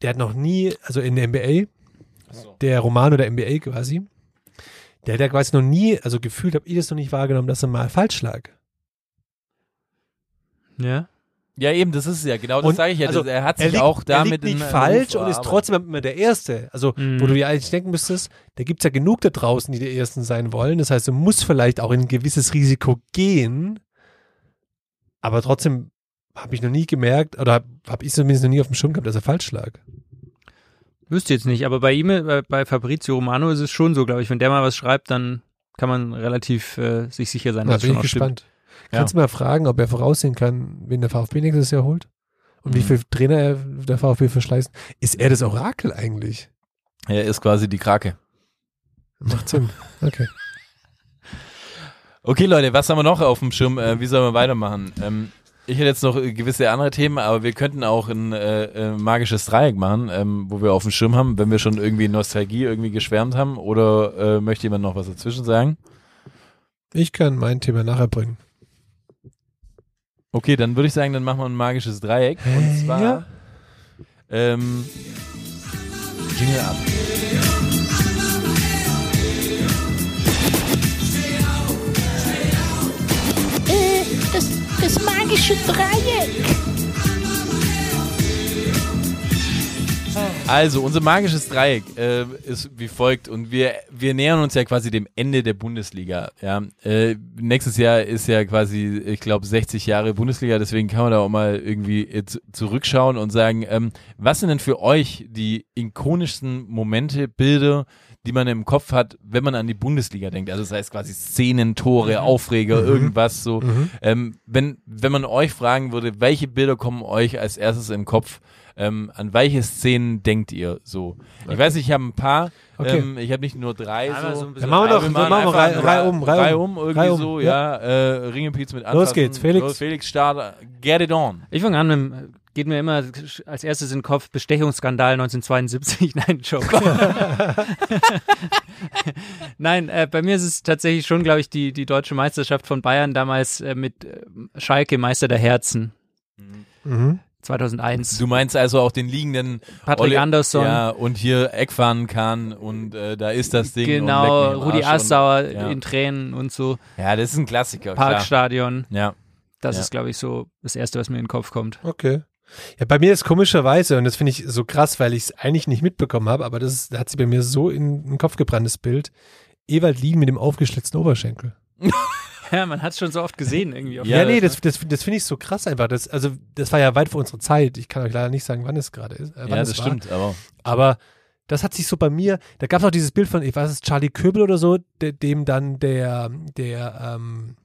der hat noch nie, also in der NBA, So. der Romano der NBA quasi, der hat ja quasi noch nie, also gefühlt habe ich das noch nicht wahrgenommen, dass er mal falsch lag. Ja. Ja, eben, das ist es ja. Genau das Und, sage ich ja. also, er hat Er sich liegt, auch er damit liegt nicht falsch Ruf und ist trotzdem immer der Erste. Also, Mhm. wo du ja eigentlich denken müsstest, da gibt es ja genug da draußen, die die Ersten sein wollen. Das heißt, du musst vielleicht auch in ein gewisses Risiko gehen, aber trotzdem habe ich noch nie gemerkt, oder habe hab ich zumindest noch nie auf dem Schirm gehabt, dass er falsch lag. Wüsste jetzt nicht, aber bei ihm, bei, bei Fabrizio Romano ist es schon so, glaube ich. Wenn der mal was schreibt, dann kann man relativ äh, sich sicher sein, Da dass bin schon ich auch stimmt. Kannst du mal fragen, ob er voraussehen kann, wen der VfB nächstes Jahr holt? Und wie Mhm. viel Trainer er der VfB verschleißt? Ist er das Orakel eigentlich? Er ist quasi die Krake. Macht Sinn. Okay. <laughs> Okay, Leute, was haben wir noch auf dem Schirm? Äh, wie sollen wir weitermachen? Ähm, ich hätte jetzt noch äh, gewisse andere Themen, aber wir könnten auch ein äh, äh, magisches Dreieck machen, ähm, wo wir auf dem Schirm haben, wenn wir schon irgendwie Nostalgie irgendwie geschwärmt haben. Oder äh, möchte jemand noch was dazwischen sagen? Ich kann mein Thema nachher bringen. Okay, dann würde ich sagen, dann machen wir ein magisches Dreieck. Und zwar ja. ähm, Jingle ab. Äh, das, das magische Dreieck. Also, unser magisches Dreieck äh, ist wie folgt und wir, wir nähern uns ja quasi dem Ende der Bundesliga. Ja. Äh, nächstes Jahr ist ja quasi, ich glaube, 60 Jahre Bundesliga, deswegen kann man da auch mal irgendwie zu- zurückschauen und sagen, ähm, was sind denn für euch die ikonischsten Momente, Bilder, die man im Kopf hat, wenn man an die Bundesliga denkt? Also das heißt quasi Szenen, Tore, Aufreger, irgendwas so. Ähm, wenn, wenn man euch fragen würde, welche Bilder kommen euch als erstes in den Kopf, ähm, an welche Szenen denkt ihr so? Ich weiß nicht, ich habe ein paar. Okay. Ähm, ich habe nicht nur drei. So. so ein bisschen Dann machen wir doch, machen dann machen wir Reihe, um, Reihe, Reihe um. um, irgendwie Reihe um, so, ja. ja. Äh, Ringepiez mit Anfassen. geht's, Felix. Los, Felix, Start, get it on. Ich fange an mit, dem- geht mir immer als erstes in den Kopf, Bestechungsskandal 1972. <laughs> Nein, Joke. <laughs> Nein, äh, bei mir ist es tatsächlich schon, glaube ich, die, die deutsche Meisterschaft von Bayern damals äh, mit äh, Schalke Meister der Herzen. Mhm. 2001. Du meinst also auch den liegenden Patrick Olle- Andersson. Ja, und hier Eckfahren kann und äh, da ist das Ding. Genau, Rudi Assauer und, ja. in Tränen und so. ja, das ist ein Klassiker. Klar. Parkstadion. Ja. Das Ja. ist, glaube ich, so das Erste, was mir in den Kopf kommt. Okay. Ja, bei mir ist komischerweise, und das finde ich so krass, weil ich es eigentlich nicht mitbekommen habe, aber das ist, da hat sich bei mir so in den Kopf gebrannt, das Bild. Ewald Lien mit dem aufgeschlitzten Oberschenkel. <laughs> Ja, man hat es schon so oft gesehen irgendwie. Auf Ja, nee, das, das, das finde ich so krass einfach. Das, also, das war ja weit vor unserer Zeit. Ich kann euch leider nicht sagen, wann es gerade ist. Äh, wann Ja, es das war. stimmt, aber Aber das hat sich so bei mir, da gab es auch dieses Bild von, ich weiß es, Charlie Köbel oder so, de, dem dann der, der, ähm,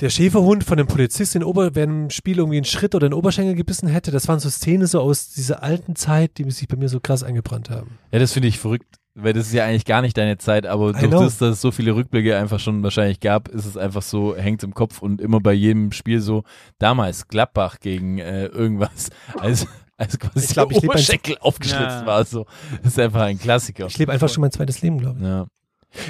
der Schäferhund von dem Polizist in Ober, während dem Spiel irgendwie einen Schritt oder einen Oberschenkel gebissen hätte. Das waren so Szenen so aus dieser alten Zeit, die sich bei mir so krass eingebrannt haben. ja, das finde ich verrückt, weil das ist ja eigentlich gar nicht deine Zeit, aber durch know. das, dass es so viele Rückblicke einfach schon wahrscheinlich gab, ist es einfach so, hängt im Kopf und immer bei jedem Spiel so, damals Gladbach gegen äh, irgendwas, <laughs> als, als quasi Ich glaub, der ich ein- Oberschenkel aufgeschlitzt Ja. war, so. Das ist einfach ein Klassiker. Ich lebe einfach schon mein zweites Leben, glaube ich. Ja.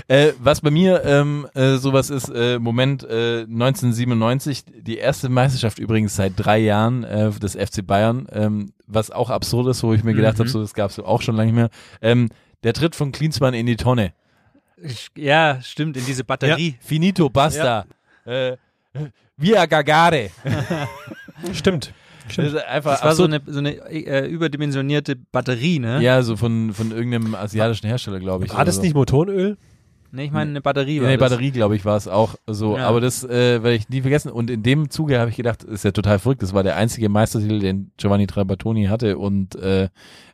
Äh, was bei mir ähm, äh, sowas ist, äh, Moment äh, 1997, die erste Meisterschaft übrigens seit drei Jahren äh, des FC Bayern, ähm, was auch absurd ist, wo ich mir gedacht Mhm. habe, so das gab es auch schon lange nicht mehr. Ähm, der Tritt von Klinsmann in die Tonne. Ja, stimmt, in diese Batterie. Finito, basta. Äh, via Gagare. <laughs> Stimmt. Das ist einfach Das war so eine, so eine äh, überdimensionierte Batterie, ne? Ja, so von, von irgendeinem asiatischen Hersteller, glaube ich. War das so. nicht Motorenöl? Ne, ich meine, eine Batterie Ja, war das. Batterie, glaube ich, war es auch so. Ja. Aber das äh, werde ich nie vergessen. Und in dem Zuge habe ich gedacht, ist ja total verrückt. Das war der einzige Meistertitel, den Giovanni Trapattoni hatte und äh,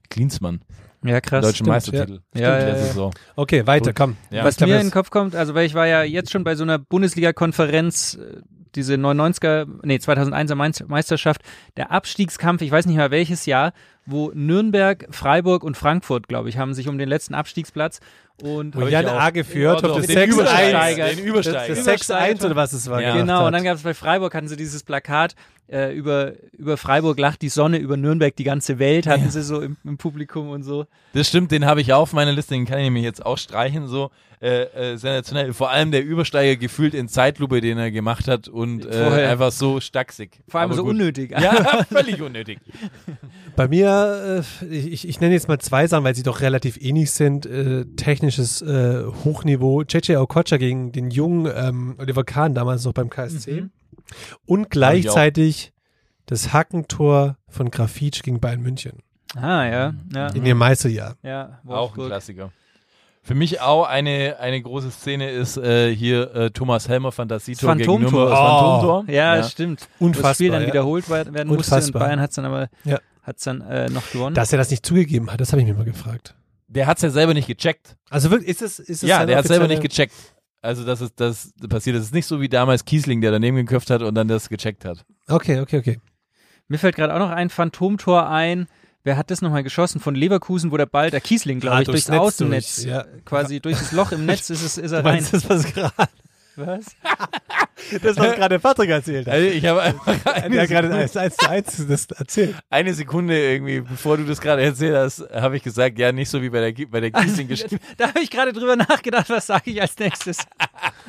Klinsmann. Ja, krass. Deutschen stimmt, Meistertitel. ja. Ja, der ja, ja. Saison. Okay, weiter, Gut. komm. Ja. Was mir in den Kopf kommt, also weil ich war ja jetzt schon bei so einer Bundesliga-Konferenz, äh, diese 99er, nee, 2001er Meiz- Meisterschaft, der Abstiegskampf, ich weiß nicht mehr welches Jahr, wo Nürnberg, Freiburg und Frankfurt, glaube ich, haben sich um den letzten Abstiegsplatz und Wo Jan A. geführt Ja, doch, das den 6 Übersteiger. Den Übersteiger. Das 6-1 oder was es war. Ja. Genau, hat. und dann gab es bei Freiburg, hatten sie dieses Plakat, äh, über, über Freiburg lacht die Sonne, über Nürnberg die ganze Welt, hatten sie so im, im Publikum und so. Das stimmt, den habe ich auch auf meiner Liste, den kann ich nämlich jetzt auch streichen, so äh, äh, sensationell. Vor allem der Übersteiger gefühlt in Zeitlupe, den er gemacht hat und äh, Vorher. einfach so stacksig. Vor allem Aber so gut. unnötig. Ja, <laughs> völlig unnötig. Bei mir, äh, ich, ich nenne jetzt mal zwei Sachen, weil sie doch relativ ähnlich sind. Äh, technisches äh, Hochniveau. JJ Okocha gegen den jungen ähm, Oliver Kahn, damals noch beim KSC. Mhm. Und gleichzeitig das Hackentor von Grafitsch gegen Bayern München Ah, ja, ja. in ihrem Meisterjahr. ja Auch ein Wolfsburg. Klassiker. Für mich auch eine, eine große Szene ist äh, hier äh, Thomas Helmer Fantasitor Das gegen Phantomtor. Nürnberg. Das Oh. Phantomtor. Ja, stimmt. Wo Unfassbar. das Spiel dann ja. wiederholt werden werden musste und Unfassbar. Bayern hat es dann aber Ja. hat's dann äh, noch gewonnen. Dass er das nicht zugegeben hat, das habe ich mir mal gefragt. Der hat's ja selber nicht gecheckt. Also wirklich, ist es, ist es Ja, der hat selber nicht gecheckt. Also, dass es das passiert. Es ist nicht so wie damals Kiesling, der daneben geköpft hat und dann das gecheckt hat. Okay, okay, okay. Mir fällt gerade auch noch ein Phantomtor ein. Wer hat das nochmal geschossen? Von Leverkusen, wo der Ball, der Kiesling, glaube Ah, ich, durchs durchs, Netz Außennetz, durch, ja. quasi durch das Loch im Netz ist, es, ist er Du rein. meinst das, was gerade Was? <laughs> das, was gerade Patrick erzählt hat? Also ich habe einfach <laughs> eine, hat gerade Sekunde, eins, eins zu eins das erzählt. eine Sekunde irgendwie, bevor du das gerade erzählt hast, habe ich gesagt, ja, nicht so wie bei der, bei der <laughs> Kiesling-Geschichte. Da habe ich gerade drüber nachgedacht, was sage ich als nächstes.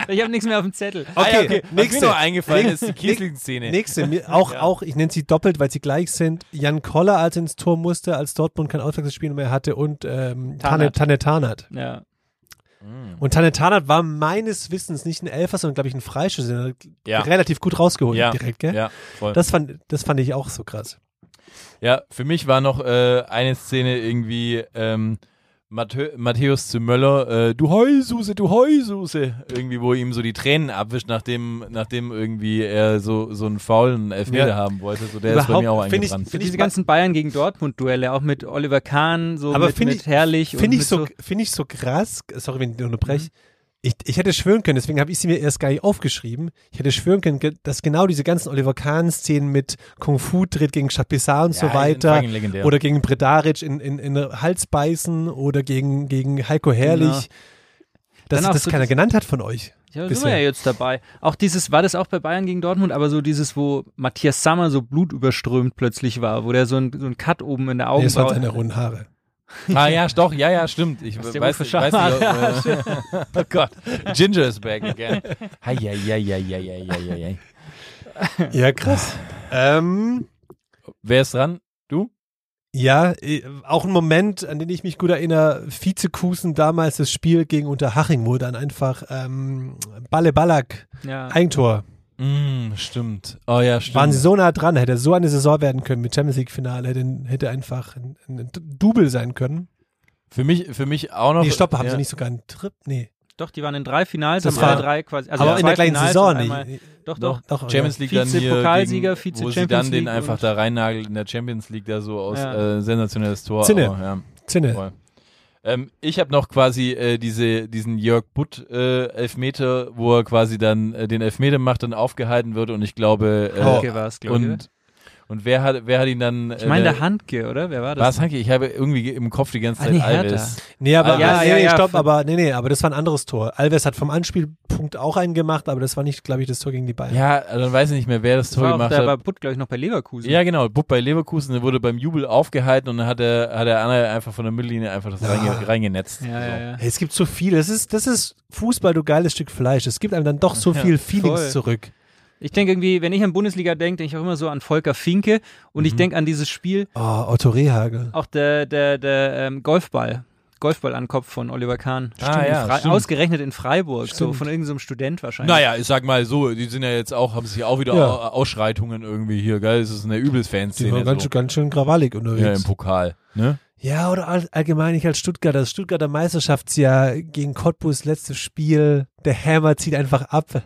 Ich habe nichts mehr auf dem Zettel. Ah, ja, Okay, Was nächste. mir noch eingefallen ist die Kiesling-Szene. Nächste, <laughs> auch, auch, ich nenne sie doppelt, weil sie gleich sind. Jan Koller, als er ins Tor musste, als Dortmund kein Auswechselspiel mehr hatte und ähm, Tanne, Tarnath. Tanne Tarnath. Ja. Und Tanne Tarnath war meines Wissens nicht ein Elfer, sondern glaube ich ein Freischuss. Ja. Relativ gut rausgeholt Ja. direkt, gell? Ja, voll. Das fand, das fand ich auch so krass. Ja, für mich war noch äh, eine Szene irgendwie ähm, Matthä Matthäus zu Möller, äh, du Heususe, du Heususe, irgendwie, wo ihm so die Tränen abwischt, nachdem, nachdem irgendwie er so, so einen faulen Elfmeter Ja. haben wollte. So, der ist bei mir auch Überhaupt, find ich- eingebrannt. Für find diese ich- ganzen Bayern gegen Dortmund-Duelle, auch mit Oliver Kahn, so Aber mit, find mit ich- Herrlich. und Finde ich, mit so, finde ich so krass, sorry, wenn ich unterbreche. Ich, ich hätte schwören können, deswegen habe ich sie mir erst gar nicht aufgeschrieben. Ich hätte schwören können, dass genau diese ganzen Oliver Kahn-Szenen mit Kung Fu tritt gegen Chapisar und so Ja, weiter fucking legendär. oder gegen Bredaric in, in, in Hals beißen oder gegen, gegen Heiko Herrlich, Genau. dass das so keiner das- genannt hat von euch. Ja, da sind wir ja jetzt dabei. Auch dieses, war das auch bei Bayern gegen Dortmund, aber so dieses, wo Matthias Sammer so blutüberströmt plötzlich war, wo der so ein, so ein Cut oben in der Nee, es waren Augenbraue seine runden Haare. Ah ja, doch, ja, ja, stimmt. Ich weiß, Uwe nicht, weiß nicht, ob, äh, <laughs> oh Gott, Ginger is back again. Hei, hei, hei, hei, hei, hei, hei. Ja, krass. ähm, Wer ist dran? Du? ja, äh, auch ein Moment, an den ich mich gut erinnere, Vizekusen damals das Spiel gegen Unterhaching, wo dann einfach ähm, Balle Ballack, Ja. Eigentor. Mm, stimmt. Oh ja, stimmt. Waren sie so nah dran, hätte so eine Saison werden können mit Champions League Finale, hätte, hätte einfach ein, ein Double sein können. Für mich, für mich auch noch. Nee, stopp, haben ja. sie nicht sogar einen Trip? Nee. Doch, die waren in drei Finals, Das haben alle war- drei quasi. Also aber in der gleichen Finals Saison einmal- nicht. Doch, doch. Doch, Champions League dann hier Vize-Pokalsieger, gegen, Vize wo sie Champions dann den League einfach und- da reinnageln in der Champions League da so aus Ja. äh, sensationelles Tor. Zinne. Aber, ja, Zinne. voll. Ähm, ich habe noch quasi äh, diese, diesen Jörg Butt äh, Elfmeter, wo er quasi dann äh, den Elfmeter macht, dann aufgehalten wird und ich glaube äh, Handke war es, glaube ich. und und wer hat wer hat ihn dann Ich meine, der Handke, oder? Wer war das? war es Hanke? Ich habe irgendwie im Kopf die ganze Ah, Zeit nee, Hertha. Alves. Nee, aber Ah, ja, nee, ja, nee, ja, stopp, aber nee, nee, aber das war ein anderes Tor. Alves hat vom Anspielpunkt auch einen gemacht, aber das war nicht, glaube ich, das Tor gegen die Bayern. Ja, dann weiß ich nicht mehr, wer das das Tor war auch gemacht der hat. bei Butt, glaube ich, noch bei Leverkusen. Ja, genau. Bub bei Leverkusen, der wurde beim Jubel aufgehalten und dann hat der, hat der einfach von der Mittellinie einfach das Ja. reinge, reingenetzt. ja, ja. ja. Hey, es gibt so viel. Das ist, das ist Fußball, du geiles Stück Fleisch. Es gibt einem dann doch so Ja, viel Feelings voll. zurück. Ich denke irgendwie, wenn ich an Bundesliga denke, denke ich auch immer so an Volker Finke und ich Mhm. denke an dieses Spiel, Oh, Otto Rehagel. auch der, der, der ähm, Golfball. Golfball an Kopf von Oliver Kahn. Ah, in ja, stimmt. Ausgerechnet in Freiburg, so Stimmt. von irgendeinem so Student wahrscheinlich. Naja, ich sag mal so, die sind ja jetzt auch, haben sich auch wieder Ja. Au- Ausschreitungen irgendwie hier, geil? Es ist eine übelst Die Fanszene. waren ganz, so. schön, ganz schön krawallig Ja, im unterwegs. Pokal. Ne? Ja, oder all, allgemein nicht als Stuttgarter. Das Stuttgarter Meisterschaftsjahr gegen Cottbus, letztes Spiel. Der Hammer zieht einfach ab.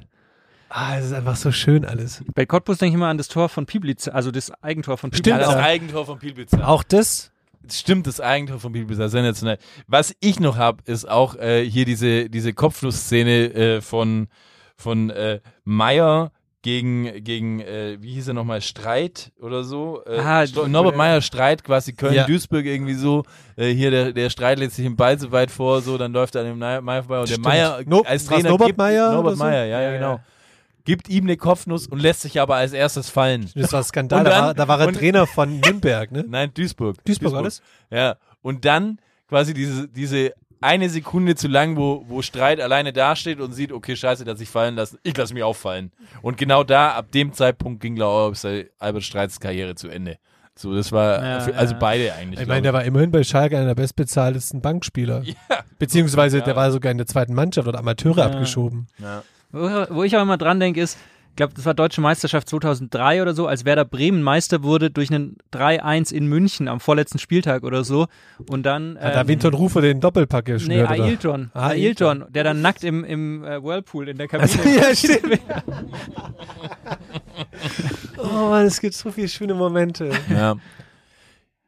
Ah, es ist einfach so schön alles. Bei Cottbus denke ich immer an das Tor von Piblica, also das Eigentor von Stimmt, Ja, Piblica. das auch. Eigentor von Pielbitzer. Auch das? Stimmt, das Eigentor von Pielbitzer, sensationell. Was ich noch habe, ist auch äh, hier diese, diese Kopfnuss-Szene äh, von, von äh, Meyer gegen, gegen äh, wie hieß er nochmal, Streit oder so. Äh, Ah, Norbert Meyer Streit, quasi Ja. Köln-Duisburg irgendwie so. Äh, hier der, der Streit lässt sich den Ball so weit vor, so, dann läuft er an dem Meyer vorbei und Stimmt. der Meyer als Trainer Norbert Meyer Norbert so? Meyer, ja, ja, Ja, genau. ja. Gibt ihm eine Kopfnuss und lässt sich aber als erstes fallen. Das war <laughs> Skandal. Und da, dann- war, da war er Trainer von <laughs> Nürnberg, ne? Nein, Duisburg. Duisburg war das? Ja. Und dann quasi diese, diese eine Sekunde zu lang, wo, wo Streit alleine dasteht und sieht, okay, scheiße, der hat sich fallen lassen. Ich lasse mich auffallen. Und genau da, ab dem Zeitpunkt ging, glaube ich, Albert Streits Karriere zu Ende. So, das war Ja, für, also ja. beide eigentlich. Ich meine, der war immerhin bei Schalke einer der bestbezahltesten Bankspieler. ich. <laughs> ja. Beziehungsweise Ja. der war sogar in der zweiten Mannschaft oder Amateure Ja. abgeschoben. Ja. Wo, wo ich auch immer dran denke, ist, ich glaube, das war Deutsche Meisterschaft 2003 oder so, als Werder Bremen Meister wurde durch einen 3-1 in München am vorletzten Spieltag oder so. Und dann. Hat da ähm, Winton Rufer den Doppelpack Nee, geschnürt, oder? Ailton. Ah, Ailton, der dann nackt im, im äh, Whirlpool in der Kabine. Also, ja, stimmt. <laughs> oh Mann, es gibt so viele schöne Momente. Ja.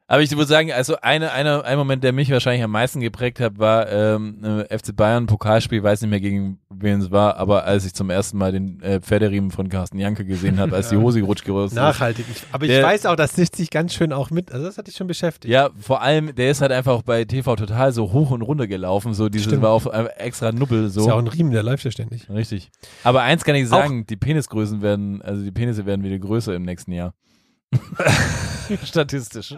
Aber ich würde sagen, also eine, eine, ein Moment, der mich wahrscheinlich am meisten geprägt hat, war ähm, äh, FC Bayern Pokalspiel, weiß nicht mehr gegen übrigens war, aber als ich zum ersten Mal den äh, Pferderiemen von Carsten Janke gesehen habe, als die Hose <laughs> gerutscht ist. Nachhaltig. Ich, aber ich Der- weiß auch, das sich ganz schön auch mit. Also das hat dich schon beschäftigt. Ja, vor allem, der ist halt einfach auch bei TV total so hoch und runter gelaufen, so dieses Stimmt. war auf äh, extra Nubbel so. Ist ja auch ein Riemen, der läuft ja ständig. Richtig. Aber eins kann ich sagen, die Penisgrößen werden, also die Penisse werden wieder größer im nächsten Jahr. <laughs> Statistisch.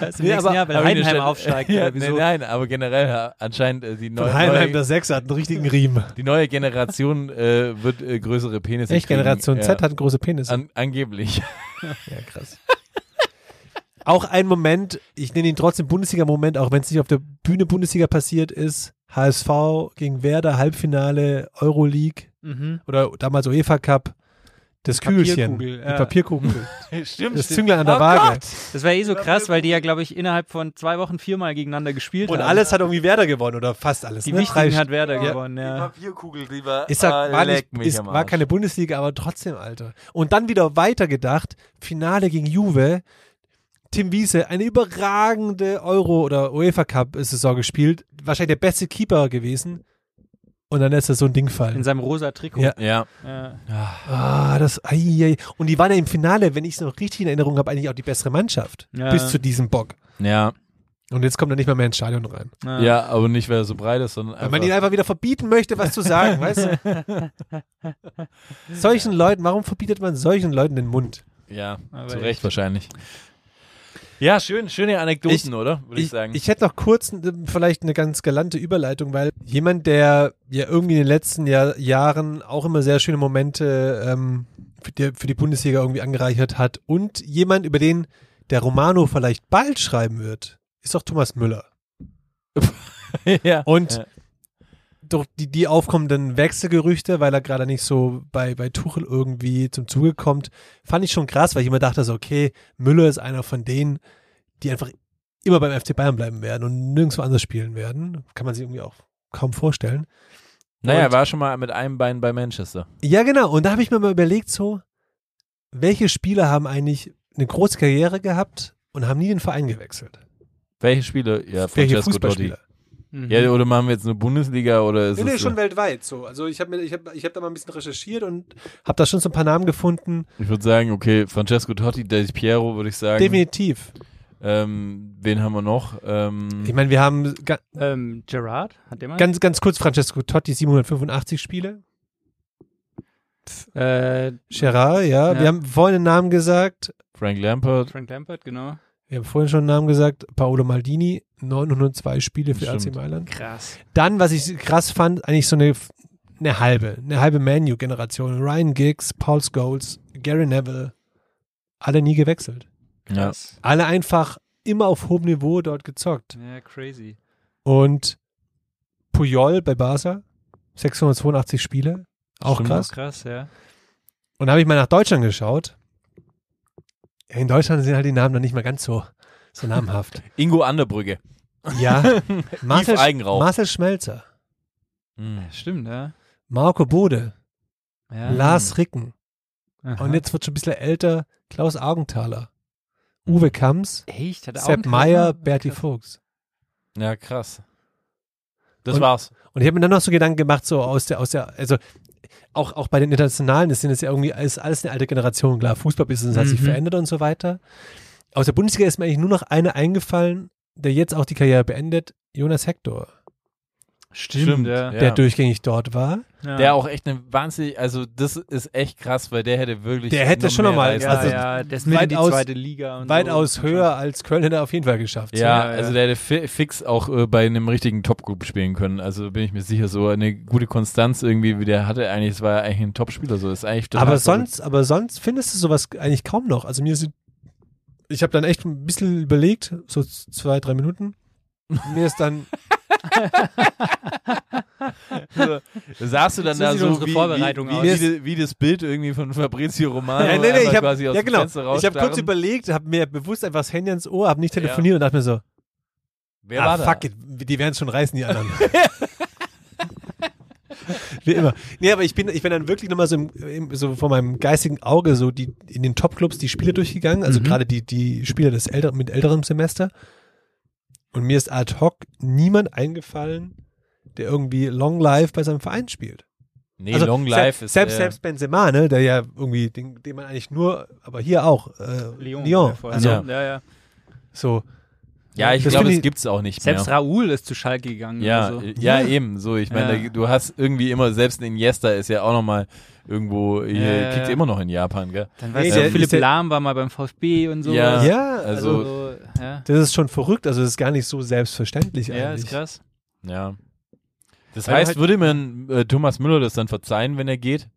Das im Nee, aber- Jahr, weil Aber Heidenheim aufsteigt. Ja, oder wieso? nein, nein, aber generell anscheinend äh, die, neu, Von Heidenheim neue, der Sechser hat einen richtigen Riemen. die neue Generation äh, wird äh, größere Penisse Echt, kriegen. Generation ja. Z hat einen großen Penis. An, angeblich. <laughs> Ja, krass. <laughs> auch ein Moment, ich nenne ihn trotzdem Bundesliga-Moment, auch wenn es nicht auf der Bühne Bundesliga passiert ist. HSV gegen Werder, Halbfinale, Euroleague Mhm. oder damals UEFA Cup. Das Die Kügelchen, Papierkugel, die ja. Papierkugel, <laughs> Stimmt. das Zünglein an der Oh Waage. Das war eh so krass, weil die ja, glaube ich, innerhalb von zwei Wochen viermal gegeneinander gespielt Und haben. alles hat irgendwie Werder gewonnen oder fast alles. die ne? wichtigen hat Werder Ja. gewonnen, ja. Papierkugel, die war, sag, ah, war, nicht, ist, war keine Bundesliga, aber trotzdem, Alter. Und dann wieder weitergedacht, Finale gegen Juve. Tim Wiese, eine überragende Euro- oder UEFA Cup-Saison gespielt. Wahrscheinlich der beste Keeper gewesen. Und dann lässt er so ein Ding In fallen. seinem rosa Trikot. Ja. Ja. Ja. Ah, das, ai, ai. Und die waren ja im Finale, wenn ich es noch richtig in Erinnerung habe, eigentlich auch die bessere Mannschaft. Ja. Bis zu diesem Bock. Ja. Und jetzt kommt er nicht mal mehr ins Stadion rein. Ja. ja, aber nicht, weil er so breit ist, sondern Weil man ihn einfach wieder verbieten möchte, was zu sagen, weißt du? <laughs> solchen Leuten, warum verbietet man solchen Leuten den Mund? ja, Aber zu echt. Recht wahrscheinlich. Ja, schön, schöne Anekdoten, oder? Würde ich, ich, sagen. ich hätte noch kurz äh, vielleicht eine ganz galante Überleitung, weil jemand, der ja irgendwie in den letzten Jahr, Jahren auch immer sehr schöne Momente ähm, für, die, für die Bundesliga irgendwie angereichert hat und jemand, über den der Romano vielleicht bald schreiben wird, ist doch Thomas Müller. <laughs> ja. Und ja. Durch die, die aufkommenden Wechselgerüchte, weil er gerade nicht so bei, bei Tuchel irgendwie zum Zuge kommt, fand ich schon krass, weil ich immer dachte so, okay, Müller ist einer von denen, die einfach immer beim FC Bayern bleiben werden und nirgendwo anders spielen werden. Kann man sich irgendwie auch kaum vorstellen. Naja, er und- war schon mal mit einem Bein bei Manchester. Ja, genau. Und da habe ich mir mal überlegt, so, welche Spieler haben eigentlich eine große Karriere gehabt und haben nie den Verein gewechselt? Welche Spiele? Ja, Welche Francesco. Fußballspieler? Mhm. Ja, oder machen wir jetzt eine Bundesliga oder ist Nee, nee, schon weltweit so. Also ich habe ich hab, ich hab da mal ein bisschen recherchiert und habe da schon so ein paar Namen gefunden. Ich würde sagen, okay, Francesco Totti, Del Piero, würde ich sagen. Definitiv. Ähm, wen haben wir noch? Ähm, Ich meine, wir haben Ähm, Gerard, hat der mal? ganz, ganz kurz Francesco Totti, 785 Spiele. äh, Gerard, ja. Ja. Wir haben vorhin einen Namen gesagt. Frank Lampard. Frank Lampard, genau. Wir haben vorhin schon einen Namen gesagt. Paolo Maldini, 902 Spiele für AC Stimmt. Mailand. Krass. Dann, was ich krass fand, eigentlich so eine, eine halbe, eine halbe Manu-Generation. Ryan Giggs, Paul Scholes, Gary Neville. Alle nie gewechselt. Ja. Krass. Alle einfach immer auf hohem Niveau dort gezockt. Ja, crazy. Und Puyol bei Barca, 682 Spiele. Auch Stimmt. krass. Krass, ja. Und da habe ich mal nach Deutschland geschaut. Ja, in Deutschland sind halt die Namen dann nicht mehr ganz so, so namhaft. <laughs> Ingo Anderbrügge. Ja, <laughs> Marcel, Eigenrauch. Marcel Schmelzer, Hm. Stimmt, ja. Marco Bode, ja. Lars Ricken Aha. und jetzt wird schon ein bisschen älter Klaus Augenthaler, Uwe Kamms, Echt? Hat Sepp Meyer, Berti Fuchs. Ja, krass. Das Und- war's. Und ich habe mir dann noch so Gedanken gemacht, so aus der, aus der, also auch, auch bei den Internationalen, das sind jetzt ja irgendwie alles, alles eine alte Generation, klar, Fußballbusiness hat sich Mhm. verändert und so weiter. Aus der Bundesliga ist mir eigentlich nur noch einer eingefallen, der jetzt auch die Karriere beendet, Jonas Hector, Stimmt, ja. der durchgängig dort war. ja. Der auch echt eine wahnsinnig, also das ist echt krass, weil der hätte wirklich. Der hätte schon noch mal- reißen ja, also ja, die weitaus- zweite Liga und Weitaus so. höher als Köln hätte er auf jeden Fall geschafft. Ja, Ja, ja. also der hätte fi fix auch äh, bei einem richtigen Top-Group spielen können. Also bin ich mir sicher, so eine gute Konstanz irgendwie, wie der hatte eigentlich, es war ja eigentlich ein Top-Spieler, so ist eigentlich aber sonst, aber sonst findest du sowas eigentlich kaum noch. Also mir sind, ich habe dann echt ein bisschen überlegt, so zwei, drei Minuten. Mir ist dann, <laughs> so, saßt du dann da so wie, Vorbereitung wie, aus. wie, wie, das Bild irgendwie von Fabrizio Romano. ja, nee, nee, ich habe quasi aus ja dem genau, ich habe kurz überlegt, habe mir bewusst einfach das Handy ans Ohr, habe nicht telefoniert und dachte mir so, Wer ah, war da? fuck it, die werden es schon reißen, die anderen. <laughs> Wie immer. Nee, aber ich bin, ich bin dann wirklich nochmal so, im, im, so vor meinem geistigen Auge so die, in den Top-Clubs die Spiele durchgegangen, also Mhm. gerade die, die Spieler des älter, mit älterem Semester. Und mir ist ad hoc niemand eingefallen, der irgendwie Long Life bei seinem Verein spielt. Nee, also Long Life ist selbst, äh, selbst Benzema, ne, der ja irgendwie, den, den man eigentlich nur, aber hier auch, äh, Lyon. Also, Ja. ja, ja. So. Ja, ich Das glaube, es ich- gibt's auch nicht Selbst mehr. Raoul ist zu Schalke gegangen. Ja, Also. ja, eben so. Ich meine, Ja. du hast irgendwie immer, selbst ein Iniesta ist ja auch nochmal irgendwo, hier Ja, ja, kickt ja. immer noch in Japan, gell? Dann Nee, weißt der- du, Philipp Lahm war mal beim VfB und so. Ja. Ja, Also- so, ja. Das ist schon verrückt, also das ist gar nicht so selbstverständlich ja, eigentlich. ist krass. Ja. Das heißt, halt- würde man äh, Thomas Müller das dann verzeihen, wenn er geht?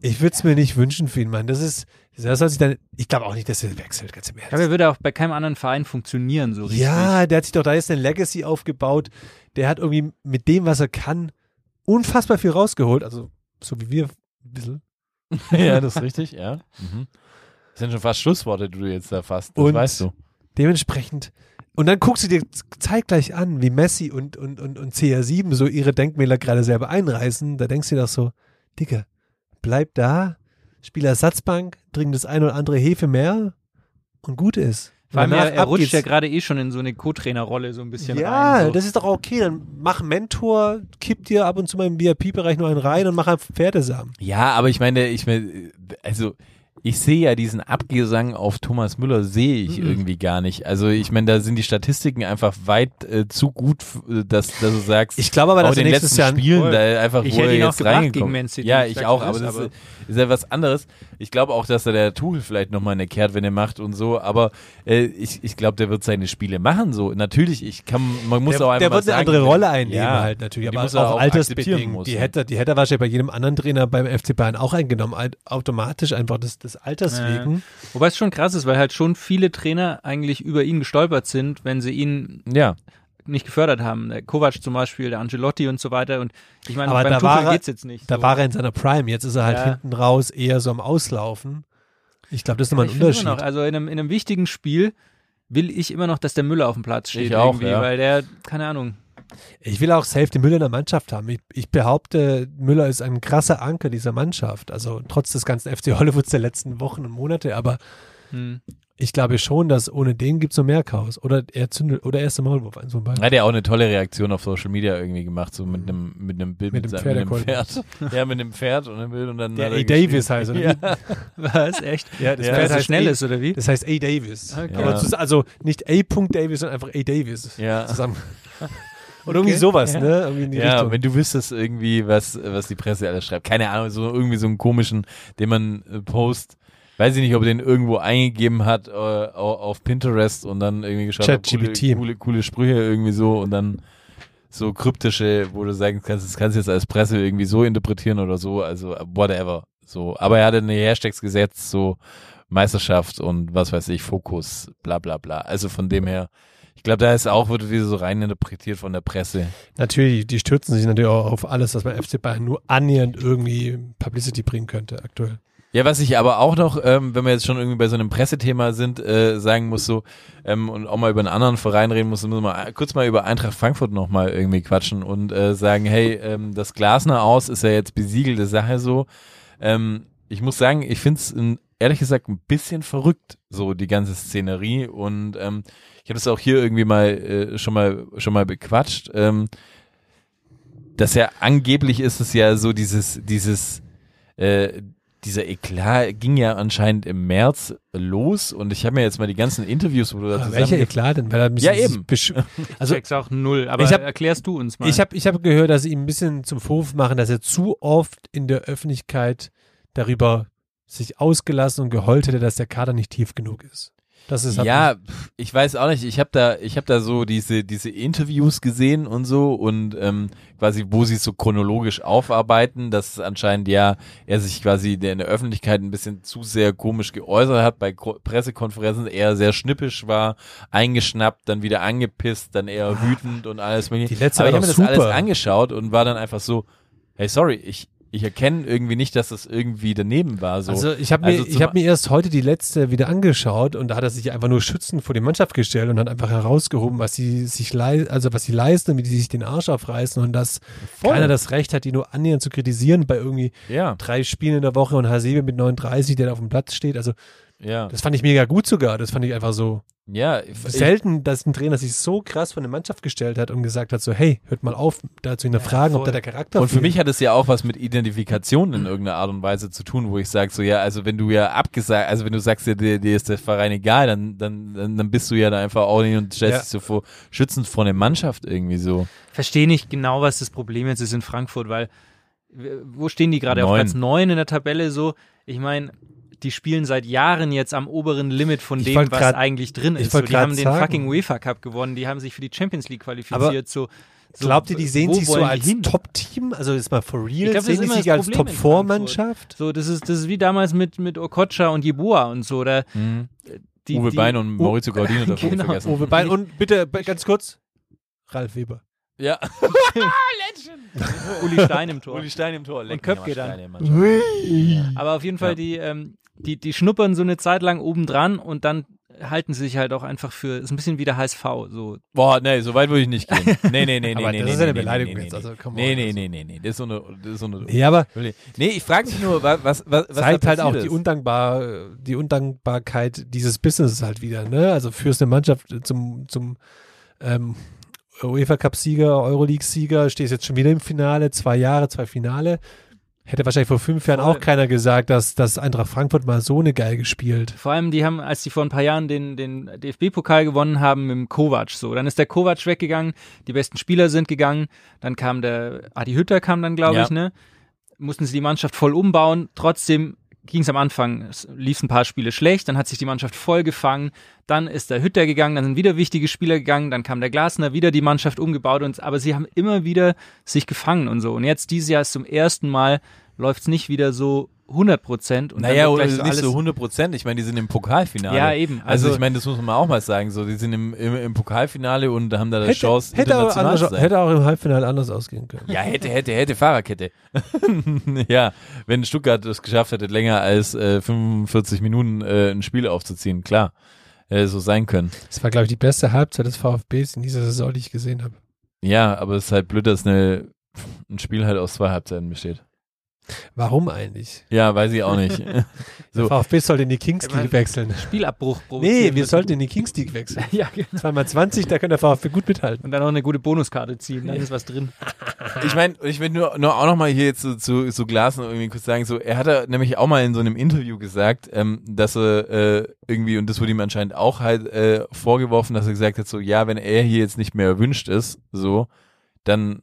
Ich würde es mir nicht wünschen für ihn, Mann. Das ist, das soll sich dann, ich glaube auch nicht, dass er wechselt, ganz im Ich glaube, er Ernst. würde auch bei keinem anderen Verein funktionieren, so richtig. Ja, der hat sich doch da jetzt eine Legacy aufgebaut. Der hat irgendwie mit dem, was er kann, unfassbar viel rausgeholt. Also, so wie wir ein bisschen. <laughs> ja, das ist richtig, ja. Mhm. Das sind schon fast Schlussworte, die du jetzt da fasst. Das Und- weißt du. Dementsprechend. Und dann guckst du dir zeitgleich an, wie Messi und, und, und, und CR7 so ihre Denkmäler gerade selber einreißen. Da denkst du dir doch so, Digga, bleib da, spiel Ersatzbank, trink das ein oder andere Hefe mehr und gut ist. Vor allem, Danach er, er rutscht geht's. ja gerade eh schon in so eine Co-Trainer-Rolle so ein bisschen Ja, rein. So. das ist doch okay. Dann mach Mentor, kipp dir ab und zu mal im VIP-Bereich nur einen rein und mach einfach Pferdesamen. Ja, aber ich meine, ich meine, also ich sehe ja diesen Abgesang auf Thomas Müller sehe ich Mhm. irgendwie gar nicht. Also ich meine, da sind die Statistiken einfach weit äh, zu gut, äh, dass, dass du sagst, Ich glaube aber, dass er in den letzten Jahr Spielen, Voll. da einfach, Ich wo hätte er ihn jetzt reingekommen City, Ja, ich auch, aber das ist, ist, ist ja was anderes. Ich glaube auch, dass da der Tuchel vielleicht nochmal eine kehrt, wenn er macht und so, aber äh, ich, ich glaube, der wird seine Spiele machen so. Natürlich, ich kann, man muss der, auch einfach der wird eine sagen, andere Rolle einnehmen ja, halt natürlich, aber muss er auch, auch altersbedingt. muss, Die ne? hätte, die hätte er wahrscheinlich bei jedem anderen Trainer beim FC Bayern auch eingenommen, automatisch einfach des, des Alters Ja. wegen. Wobei es schon krass ist, weil halt schon viele Trainer eigentlich über ihn gestolpert sind, wenn sie ihn Ja, nicht gefördert haben. Der Kovac zum Beispiel, der Angelotti und so weiter. Und ich meine, Aber beim da Tuchel war er- geht's jetzt nicht. Da so. war er in seiner Prime, jetzt ist er halt Ja. hinten raus eher so am Auslaufen. Ich glaube, das ist nochmal ein Unterschied. Immer noch, also in einem, in einem wichtigen Spiel will ich immer noch, dass der Müller auf dem Platz steht. Ich auch, irgendwie, ja. Weil der, keine Ahnung. Ich will auch safe den Müller in der Mannschaft haben. Ich, ich behaupte, Müller ist ein krasser Anker dieser Mannschaft. Also trotz des ganzen FC Hollywoods der letzten Wochen und Monate. Aber Hm. ich glaube schon, dass ohne den gibt es so mehr Chaos. Oder er zündet, oder er ist der Maulwurf, beiden. Hat ja auch eine tolle Reaktion auf Social Media irgendwie gemacht, so mit einem mit einem Bild Mit dem seinem- mit einem. Pferd. Ja, mit dem Pferd und einem Bild und dann Der A. er Davis heißt, oder? Ja. <laughs> Was? Echt? Ja, das Ja, Pferd er so heißt schnell ist, oder wie? Das heißt A. Davis. Okay. Ja. also nicht A. Davis, sondern einfach A. Davis. Ja. Zusammen. <laughs> Oder irgendwie sowas, Ja. ne? Irgendwie in die Ja, Richtung. wenn du wüsstest irgendwie, was, was die Presse alles schreibt. Keine Ahnung, so irgendwie so einen komischen, den man äh, post, weiß ich nicht, ob er den irgendwo eingegeben hat äh, au- auf Pinterest und dann irgendwie geschaut hat, coole, coole, coole Sprüche irgendwie so und dann so kryptische, wo du sagen kannst, das kannst du jetzt als Presse irgendwie so interpretieren oder so, also whatever. So, aber er hatte eine Hashtags gesetzt, so Meisterschaft und was weiß ich, Fokus, bla bla bla. Also von dem her, glaube, da ist auch, wird wieder so rein interpretiert von der Presse. Natürlich, die stürzen sich natürlich auch auf alles, was beim FC Bayern nur annähernd irgendwie Publicity bringen könnte aktuell. Ja, was ich aber auch noch, ähm, wenn wir jetzt schon irgendwie bei so einem Pressethema sind, äh, sagen muss so, ähm, und auch mal über einen anderen Verein reden muss, müssen wir mal kurz mal über Eintracht Frankfurt nochmal irgendwie quatschen und äh, sagen, hey, ähm, das Glasner aus ist ja jetzt besiegelte Sache so. Ähm, ich muss sagen, ich finde es ehrlich gesagt ein bisschen verrückt, so die ganze Szenerie. Und ähm, ich habe das auch hier irgendwie mal äh, schon mal schon mal bequatscht. Ähm, dass ja angeblich ist es ja so dieses, dieses, äh, dieser Eklat ging ja anscheinend im März los und ich habe mir jetzt mal die ganzen Interviews, wo du da Aber welcher Eklat denn? Er Ja, eben. besch- <laughs> Also Check's auch null. Aber ich hab- erklärst du uns mal. ich habe ich hab gehört, dass sie ihm ein bisschen zum Vorwurf machen, dass er zu oft in der Öffentlichkeit darüber sich ausgelassen und geheult hätte, dass der Kader nicht tief genug ist. Das ist Ja, ich weiß auch nicht. Ich habe da, ich habe da so diese diese Interviews gesehen und so und ähm, quasi, wo sie es so chronologisch aufarbeiten, dass anscheinend ja er sich quasi in der Öffentlichkeit ein bisschen zu sehr komisch geäußert hat, bei Ko Pressekonferenzen eher sehr schnippisch war, eingeschnappt, dann wieder angepisst, dann eher wütend und alles mögliche. Die letzte Aber ich habe mir das alles angeschaut und war dann einfach so, hey, sorry, ich ich erkenne irgendwie nicht, dass das irgendwie daneben war. So. Also ich habe mir, Also ich hab mir erst heute die letzte wieder angeschaut und da hat er sich einfach nur schützend vor die Mannschaft gestellt und hat einfach herausgehoben, was sie sich also was sie leisten und wie die sich den Arsch aufreißen und dass Voll. keiner das Recht hat, die nur annähernd zu kritisieren bei irgendwie ja, drei Spielen in der Woche und Hasebe mit 39, der da auf dem Platz steht. Also ja. das fand ich mega gut sogar. Das fand ich einfach so. Ja, ich- Selten, dass ein Trainer sich so krass von der Mannschaft gestellt hat und gesagt hat, so, hey, hört mal auf, da zu hinterfragen, ob voll. da der Charakter Und für fehlt. mich hat es ja auch was mit Identifikation in irgendeiner Art und Weise zu tun, wo ich sage, so ja, also wenn du ja abgesagt, also wenn du sagst, dir, dir, dir ist der Verein egal, dann, dann, dann, dann bist du ja da einfach auch nicht und stellst Ja. dich so vor, schützend vor der Mannschaft irgendwie so. Verstehe nicht genau, was das Problem jetzt ist in Frankfurt, weil wo stehen die gerade? Auf Neun. Platz 9 in der Tabelle so. Ich meine, die spielen seit Jahren jetzt am oberen Limit von Ich dem, was grad- eigentlich drin ist. So, die haben den sagen. fucking UEFA Cup gewonnen, die haben sich für die Champions League qualifiziert. so, so, Glaubt ihr, die sehen sich so als? Top-Team? Also jetzt mal for real, Ich glaub, sehen die sich als Problem in Top-4-Mannschaft? So, das ist, das ist wie damals mit, mit Okocha und Jeboa und so. Da, die, Uwe die, Bein und Maurizio Gaudino <laughs> darf man Genau. vergessen. Uwe Bein und bitte ganz kurz, Ralf Weber. Ja. <laughs> Uli Stein im Tor. Uli Stein im Tor. leck mich Köpke dann. Aber auf jeden Fall, Ja. die, ähm, die, die schnuppern so eine Zeit lang obendran und dann halten sie sich halt auch einfach für, ist ein bisschen wie der HSV. So. Boah, nee, so weit würde ich nicht gehen. <laughs> Nee, nee, nee, nee, Aber nee. das nee, ist ja eine nee, Beleidigung nee, jetzt, nee, also come Nee, on, nee, also. nee, nee, nee. Das ist so eine, das ist so eine. Ja, aber Nee, ich frage mich nur, was, was, was zeigt da halt auch passiert die, ist. Undankbar, die Undankbarkeit dieses Businesses halt wieder. Ne? Also führst eine Mannschaft zum, zum ähm, UEFA Cup-Sieger, Euroleague-Sieger, stehst jetzt schon wieder im Finale, zwei Jahre, zwei Finale. Hätte wahrscheinlich vor fünf Jahren auch keiner gesagt, dass, dass Eintracht Frankfurt mal so eine Geige spielt. Vor allem, die haben, als die vor ein paar Jahren den, den DFB-Pokal gewonnen haben mit dem Kovac, so. Dann ist der Kovac weggegangen, die besten Spieler sind gegangen, dann kam der, Adi Hütter kam dann, glaube Ja. ich, ne? Mussten sie die Mannschaft voll umbauen, trotzdem ging es am Anfang, lief ein paar Spiele schlecht, dann hat sich die Mannschaft voll gefangen, dann ist der Hütter gegangen, dann sind wieder wichtige Spieler gegangen, dann kam der Glasner, wieder die Mannschaft umgebaut und aber sie haben immer wieder sich gefangen und so. Und jetzt dieses Jahr ist zum ersten Mal läuft es nicht wieder so 100 Prozent. und dann Naja, oder gleich nicht so 100 Prozent. Ich meine, die sind im Pokalfinale. Ja, eben. Also, Also- ich meine, das muss man auch mal sagen. So, die sind im, im, im Pokalfinale und haben da die Hätte, Chance, hätte, auch international anders, zu sein. hätte auch im Halbfinale anders ausgehen können. Ja, hätte, hätte, hätte Fahrerkette. <laughs> ja, wenn Stuttgart es geschafft hätte, länger als äh, 45 Minuten äh, ein Spiel aufzuziehen, klar, hätte so sein können. Das war, glaube ich, die beste Halbzeit des VfBs in dieser Saison, die ich gesehen habe. Ja, aber es ist halt blöd, dass eine, ein Spiel halt aus zwei Halbzeiten besteht. Warum eigentlich? Ja, weiß ich auch nicht. <laughs> So. VfB sollte in die Kings League wechseln. Spielabbruch <laughs> Nee, wir sollten in die Kings League wechseln. <laughs> Ja, genau. Zweimal 20, da kann der VfB gut mithalten. Und dann noch eine gute Bonuskarte ziehen, dann ist was drin. Ich meine, ich will nur, nur auch noch mal hier jetzt zu, zu, zu Glasen irgendwie kurz sagen, so, er hat da nämlich auch mal in so einem Interview gesagt, ähm, dass er äh, irgendwie, und das wurde ihm anscheinend auch halt äh, vorgeworfen, dass er gesagt hat, so, ja, wenn er hier jetzt nicht mehr erwünscht ist, so, dann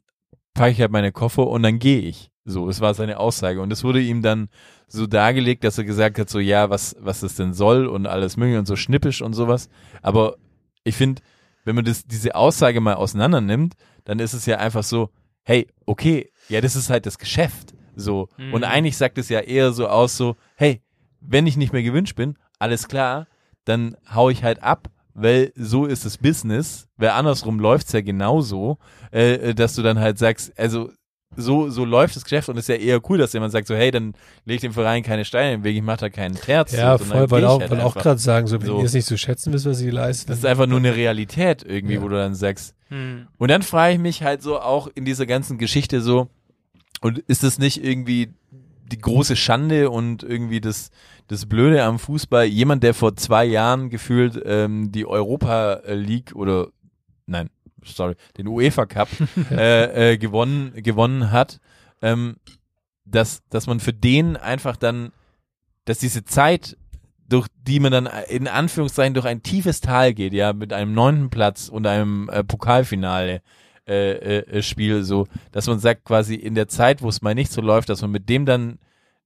packe ich halt meine Koffer und dann gehe ich. So, das war seine Aussage. Und das wurde ihm dann so dargelegt, dass er gesagt hat, so, ja, was, was das denn soll und alles mögliche und so schnippisch und sowas. Aber ich finde, wenn man das, diese Aussage mal auseinander nimmt, dann ist es ja einfach so, hey, okay, ja, das ist halt das Geschäft. So. Mhm. Und eigentlich sagt es ja eher so aus, so, hey, wenn ich nicht mehr gewünscht bin, alles klar, dann hau ich halt ab, weil so ist das Business, weil andersrum läuft's ja genauso, äh, dass du dann halt sagst, also so, so läuft das Geschäft und es ist ja eher cool, dass jemand sagt so, hey, dann leg dem Verein keine Steine im Weg, ich mach da keinen Terz. Ja, so, voll, ich auch, halt wollte auch gerade sagen, so, wenn So. ihr es nicht so schätzen wisst, was ihr leistet. Das ist einfach nur eine Realität irgendwie, Ja. wo du dann sagst, Hm. und dann frage ich mich halt so auch in dieser ganzen Geschichte so, und ist das nicht irgendwie die große Schande und irgendwie das, das Blöde am Fußball? Jemand, der vor zwei Jahren gefühlt ähm, die Europa League oder nein, sorry, den UEFA Cup <laughs> äh, äh, gewonnen, gewonnen hat, ähm, dass, dass man für den einfach dann, dass diese Zeit durch die man dann in Anführungszeichen durch ein tiefes Tal geht, ja, mit einem neunten Platz und einem äh, Pokalfinale äh, äh, Spiel, so, dass man sagt, quasi in der Zeit, wo es mal nicht so läuft, dass man mit dem dann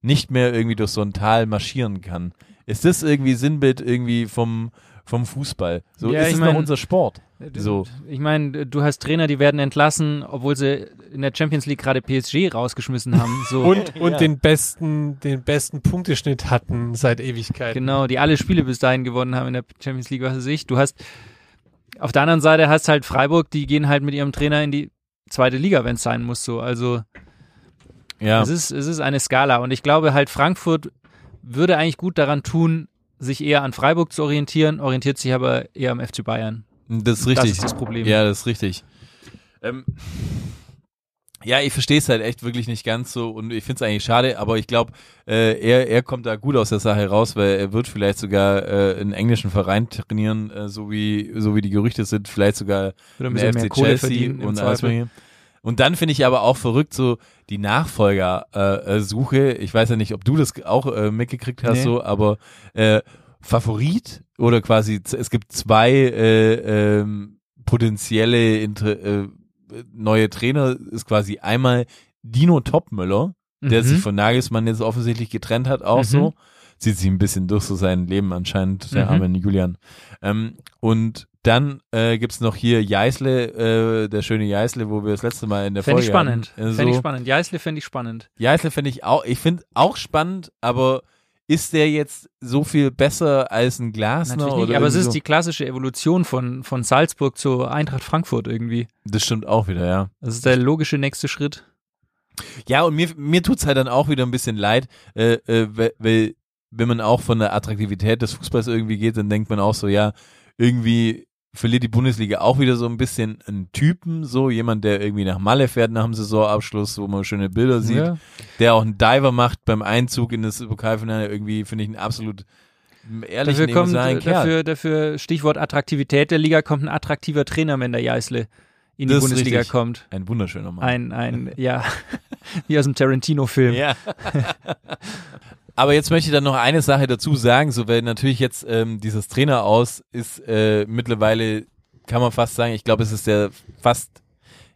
nicht mehr irgendwie durch so ein Tal marschieren kann. Ist das irgendwie Sinnbild irgendwie vom, vom Fußball? So Ja, ist ich es noch mein- unser Sport. So. Ich meine, du hast Trainer, die werden entlassen, obwohl sie in der Champions League gerade PSG rausgeschmissen haben. So. <laughs> und und den besten, den besten Punkteschnitt hatten seit Ewigkeiten. Genau, die alle Spiele bis dahin gewonnen haben in der Champions League, was weiß ich. Du hast auf der anderen Seite hast halt Freiburg, die gehen halt mit ihrem Trainer in die zweite Liga, wenn es sein muss. So, also Ja. es ist es ist eine Skala und ich glaube halt Frankfurt würde eigentlich gut daran tun, sich eher an Freiburg zu orientieren, orientiert sich aber eher am FC Bayern. Das ist richtig. Das ist das Problem. Ja, das ist richtig. Ähm, Ja, ich verstehe es halt echt wirklich nicht ganz so und ich finde es eigentlich schade, aber ich glaube, äh, er, er kommt da gut aus der Sache raus, weil er wird vielleicht sogar äh, einen englischen Verein trainieren, äh, so wie so wie die Gerüchte sind, vielleicht sogar im FC Kohle Chelsea und alles mögliche. Und dann finde ich aber auch verrückt so die Nachfolger-Suche. Äh, Suche. ich weiß ja nicht, ob du das auch äh, mitgekriegt hast, Nee. so, aber äh, Favorit oder quasi es gibt zwei äh, ähm, potenzielle Inter äh, neue Trainer ist quasi einmal Dino Topmüller, der Mhm. sich von Nagelsmann jetzt offensichtlich getrennt hat, auch Mhm. so. Zieht sich ein bisschen durch so sein Leben anscheinend, der Mhm. arme Julian. Ähm, und dann äh, gibt's noch hier Jeißle, äh, der schöne Jeißle, wo wir das letzte Mal in der Fände ich Folge spannend. hatten. Äh, Fände ich spannend. Jeißle fände ich spannend. Jeißle finde ich auch, ich finde auch spannend, aber ist der jetzt so viel besser als ein Glasner? Natürlich nicht, oder aber es ist so? die klassische Evolution von, von Salzburg zu Eintracht Frankfurt irgendwie. Das stimmt auch wieder, ja. Das ist der logische nächste Schritt. Ja, und mir, mir tut's halt dann auch wieder ein bisschen leid, äh, äh, weil, wenn man auch von der Attraktivität des Fußballs irgendwie geht, dann denkt man auch so, ja, irgendwie verliert die Bundesliga auch wieder so ein bisschen einen Typen, so jemand, der irgendwie nach Malle fährt nach dem Saisonabschluss, wo man schöne Bilder sieht, Ja. der auch einen Diver macht beim Einzug in das Pokalfinale, irgendwie finde ich einen absolut ehrlichen, Dafür kommt, äh, Kerl. dafür, dafür Stichwort Attraktivität der Liga kommt ein attraktiver Trainer, wenn der Jeißle in die Das ist Bundesliga richtig. kommt. Ein wunderschöner Mann. Ein, ein, ja, <laughs> wie aus dem Tarantino-Film. Ja. <laughs> Aber jetzt möchte ich dann noch eine Sache dazu sagen, so weil natürlich jetzt ähm, dieses Trainer aus ist äh, mittlerweile, kann man fast sagen, ich glaube, es ist der fast,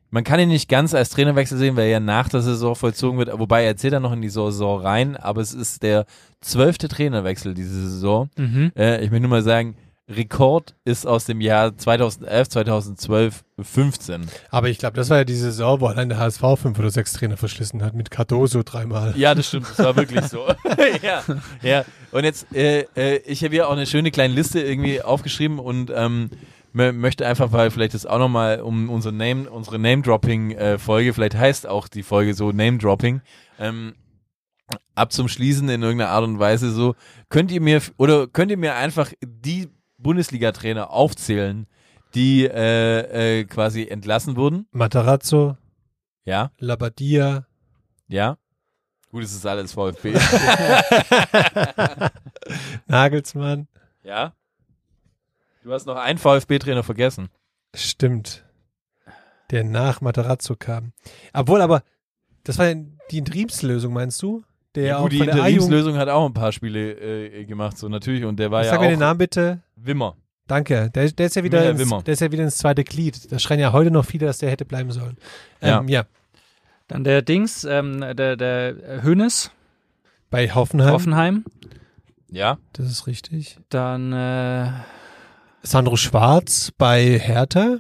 man kann ihn nicht ganz als Trainerwechsel sehen, weil er ja nach der Saison vollzogen wird, wobei er zählt dann noch in die Saison rein, aber es ist der zwölfte Trainerwechsel diese Saison. Mhm. Äh, ich möchte nur mal sagen, Rekord ist aus dem Jahr 2011, 2012, 15. Aber ich glaube, das war ja die Saison, wo allein der HSV fünf oder sechs Trainer verschlissen hat, mit Cardoso dreimal. Ja, das stimmt, das war wirklich so. <laughs> <laughs> ja, ja. Und jetzt, äh, äh, ich habe hier auch eine schöne kleine Liste irgendwie aufgeschrieben und ähm, mö- möchte einfach, weil vielleicht das auch nochmal um unser Name, unsere Name-Dropping-Folge, vielleicht heißt auch die Folge so Name-Dropping, ähm, ab zum Schließen in irgendeiner Art und Weise so, könnt ihr mir, oder könnt ihr mir einfach die Bundesliga-Trainer aufzählen, die äh, äh, quasi entlassen wurden? Matarazzo, Ja, Labadia, ja. Gut, es ist alles VfB. <laughs> <laughs> Nagelsmann. Ja. Du hast noch einen VfB-Trainer vergessen. Stimmt. Der nach Matarazzo kam. Obwohl aber, das war die Interimslösung, meinst du? Der ja, auch gut, die der A-Jugend. Interimslösung hat auch ein paar Spiele äh, gemacht, so natürlich. Und der war ja Sag auch mir den Namen bitte. Wimmer. Danke. Der, der ist ja wieder ins, Wimmer. der ist ja wieder ins zweite Glied. Da schreien ja heute noch viele, dass der hätte bleiben sollen. Ähm, ja. Dann der Dings, ähm, der, der Hönes, Bei Hoffenheim. Hoffenheim. Ja. Das ist richtig. Dann, äh, Sandro Schwarz bei Hertha.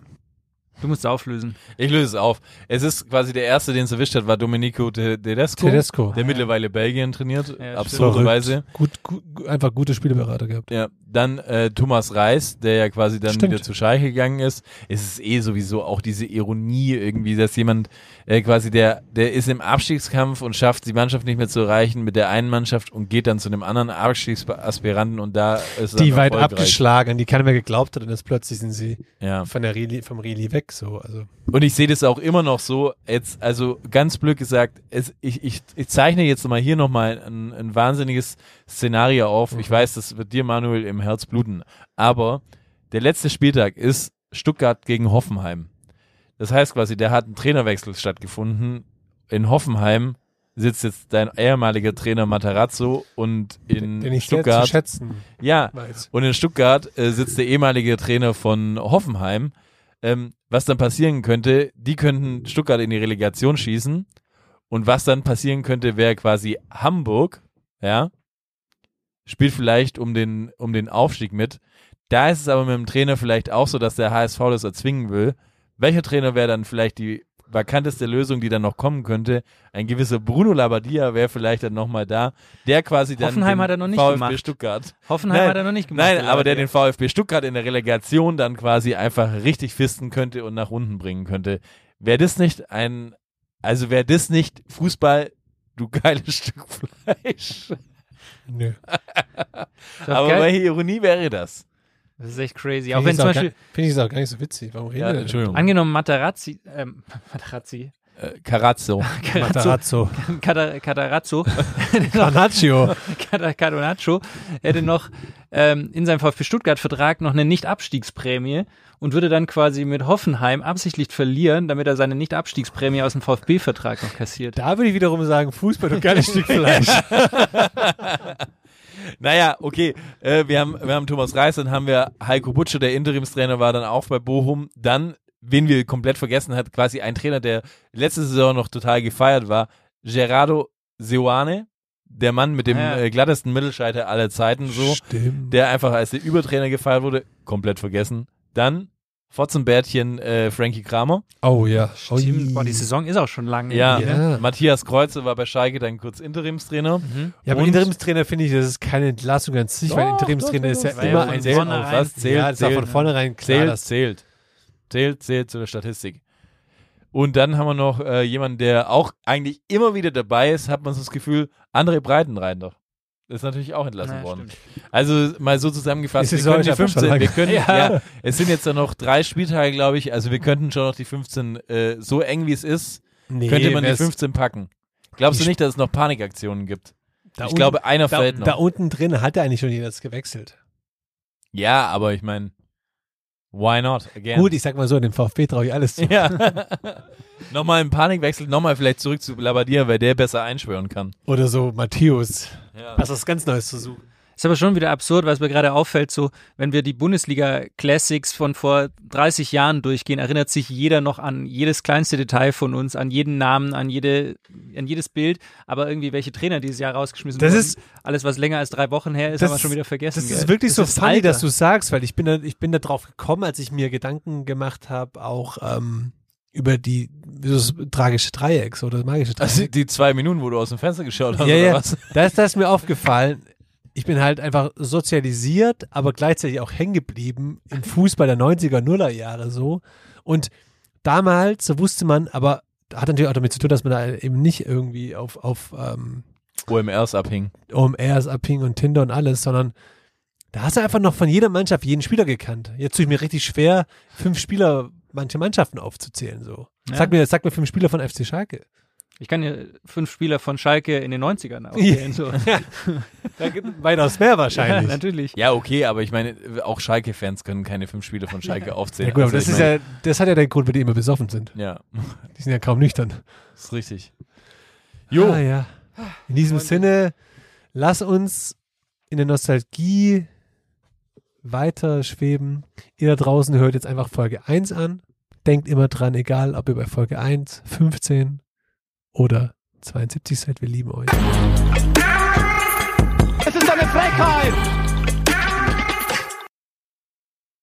Du musst auflösen. Ich löse es auf. Es ist quasi der erste, den es erwischt hat, war Domenico Te- Tedesco, Tedesco. der mittlerweile Belgien trainiert, Ja, absurderweise. Gut, gut, einfach gute Spielberater gehabt. Ja, dann äh, Thomas Reis, der ja quasi dann Stimmt. wieder zu Schalke gegangen ist. Es ist eh sowieso auch diese Ironie irgendwie, dass jemand äh, quasi der, der ist im Abstiegskampf und schafft die Mannschaft nicht mehr zu erreichen mit der einen Mannschaft und geht dann zu einem anderen Abstiegsaspiranten und da ist Die weit abgeschlagen, die keiner mehr geglaubt hat und jetzt plötzlich sind sie Ja. von der Reli, vom Reli weg. So, also Und ich sehe das auch immer noch so, jetzt, also ganz blöd gesagt, es, ich, ich, ich zeichne jetzt mal hier nochmal ein, ein wahnsinniges Szenario auf. Ich weiß, das wird dir, Manuel, im Herz bluten. Aber der letzte Spieltag ist Stuttgart gegen Hoffenheim. Das heißt quasi, der hat ein Trainerwechsel stattgefunden. In Hoffenheim sitzt jetzt dein ehemaliger Trainer Matarazzo und in den zu Stuttgart. schätzen Ja, weiß. und in Stuttgart äh, sitzt der ehemalige Trainer von Hoffenheim. Ähm, was dann passieren könnte, die könnten Stuttgart in die Relegation schießen. Und was dann passieren könnte, wäre quasi Hamburg, ja, spielt vielleicht um den, um den Aufstieg mit. Da ist es aber mit dem Trainer vielleicht auch so, dass der HSV das erzwingen will. Welcher Trainer wäre dann vielleicht die vakanteste Lösung, die dann noch kommen könnte? Ein gewisser Bruno Labbadia wäre vielleicht dann nochmal da, der quasi dann Hoffenheim den hat er noch nicht VfB gemacht. Stuttgart Hoffenheim Nein, hat er noch nicht gemacht. Nein, aber der den. VfB Stuttgart in der Relegation dann quasi einfach richtig fisten könnte und nach unten bringen könnte. Wäre das nicht ein, also wäre das nicht Fußball, du geiles Stück Fleisch. Nö. <laughs> Aber geil. welche Ironie wäre das? Das ist echt crazy. Finde Auch ich wenn zum auch gar- Beispiel, Finde ich es auch gar nicht so witzig. Warum reden Ja, wir denn? Entschuldigung. angenommen Materazzi, ähm, <laughs> Materazzi, äh, Carazzo. Matarazzo. Cata- Catarazzo, Carnaccio. Cardonaccio, hätte noch ähm, in seinem VfB Stuttgart-Vertrag noch eine Nicht-Abstiegsprämie und würde dann quasi mit Hoffenheim absichtlich verlieren, damit er seine Nicht-Abstiegsprämie aus dem VfB-Vertrag noch kassiert. Da würde ich wiederum sagen, Fußball und geiles <laughs> Stück Fleisch. <laughs> Naja, okay. Äh, wir, haben, wir haben Thomas Reis, dann haben wir Heiko Butsche, der Interimstrainer war dann auch bei Bochum. Dann, wen wir komplett vergessen hat, quasi ein Trainer, der letzte Saison noch total gefeiert war, Gerardo Seoane, der Mann mit dem Ah, ja. äh, glattesten Mittelscheiter aller Zeiten, so, Stimmt. der einfach als der Übertrainer gefeiert wurde, komplett vergessen. Dann Fotzenbärtchen äh, Frankie Kramer. Oh ja. Stimmt, boah, die Saison ist auch schon lang. Ja? Ja. Matthias Kreuze war bei Schalke dann kurz Interimstrainer. Mhm. Ja, aber Und- Interimstrainer finde ich, das ist keine Entlassung an sich, weil Doch, Interimstrainer doch, ist ja doch, immer doch. ein Zählt auf was? Zählt, ja, das war zählt. von vornherein klar. Zählt, dass- zählt. Zählt, zählt zu der Statistik. Und dann haben wir noch äh, jemanden, der auch eigentlich immer wieder dabei ist, hat man so das Gefühl, André Breitenreiter. Ist natürlich auch entlassen Ja, worden. stimmt. Also mal so zusammengefasst, wir können die ist einfach schon 15, lang. wir können, Ja. ja. es sind jetzt dann noch drei Spieltage, glaube ich, also wir könnten schon noch die 15, äh, so eng wie es ist, Nee, könnte man die wär's- 15 packen. Glaubst du nicht, dass es noch Panikaktionen gibt? da ich unten- glaube, einer da, fällt noch. da unten drin hat er eigentlich schon jedes gewechselt. ja, aber ich meine, why not? Again. Gut, ich sag mal so, dem VfB traue ich alles zu. Ja. <laughs> nochmal einen Panikwechsel, nochmal vielleicht zurück zu Labadia, weil der besser einschwören kann. Oder so Matthäus. Ja. Was was ganz Neues zu suchen. Ist aber schon wieder absurd, weil es mir gerade auffällt, so, wenn wir die Bundesliga Classics von vor 30 Jahren durchgehen, erinnert sich jeder noch an jedes kleinste Detail von uns, an jeden Namen, an jede, an jedes Bild, aber irgendwie welche Trainer dieses Jahr rausgeschmissen Das wurden. ist- alles, was länger als drei Wochen her ist, Das haben wir schon wieder vergessen. Das gell? ist wirklich so ist funny, Alter. dass du sagst, weil ich bin da, ich bin da drauf gekommen, als ich mir Gedanken gemacht habe, auch ähm, über die das tragische Dreiecks oder das magische Dreieck. Also die zwei Minuten, wo du aus dem Fenster geschaut hast, ja, oder ja. was? Da ist das mir aufgefallen. Ich bin halt einfach sozialisiert, aber gleichzeitig auch hängen geblieben im Fußball der 90er, Nuller Jahre so. Und damals wusste man, aber hat natürlich auch damit zu tun, dass man da eben nicht irgendwie auf, auf ähm, OMRs abhing. OMRs abhing und Tinder und alles, sondern da hast du einfach noch von jeder Mannschaft jeden Spieler gekannt. Jetzt tue ich mir richtig schwer, fünf Spieler, manche Mannschaften aufzuzählen so. Ja. Sag mir, sag mir fünf Spieler von FC Schalke. Ich kann dir fünf Spieler von Schalke in den 90ern <laughs> aufzählen. So. Da gibt weitaus mehr ja, wahrscheinlich. natürlich. Ja, okay, aber ich meine, auch Schalke-Fans können keine fünf Spiele von Schalke aufzählen. Ja gut, aber Also das ist meine, ja, das hat ja den Grund, weil die immer besoffen sind. Ja, Die sind ja kaum nüchtern. ist richtig. Jo, Ah, ja. In diesem Sinne, lass uns in der Nostalgie weiter schweben. Ihr da draußen hört jetzt einfach Folge 1 an. Denkt immer dran, egal ob ihr bei Folge 1, 15 oder 72 seid, wir lieben euch. Es ist eine Frechheit!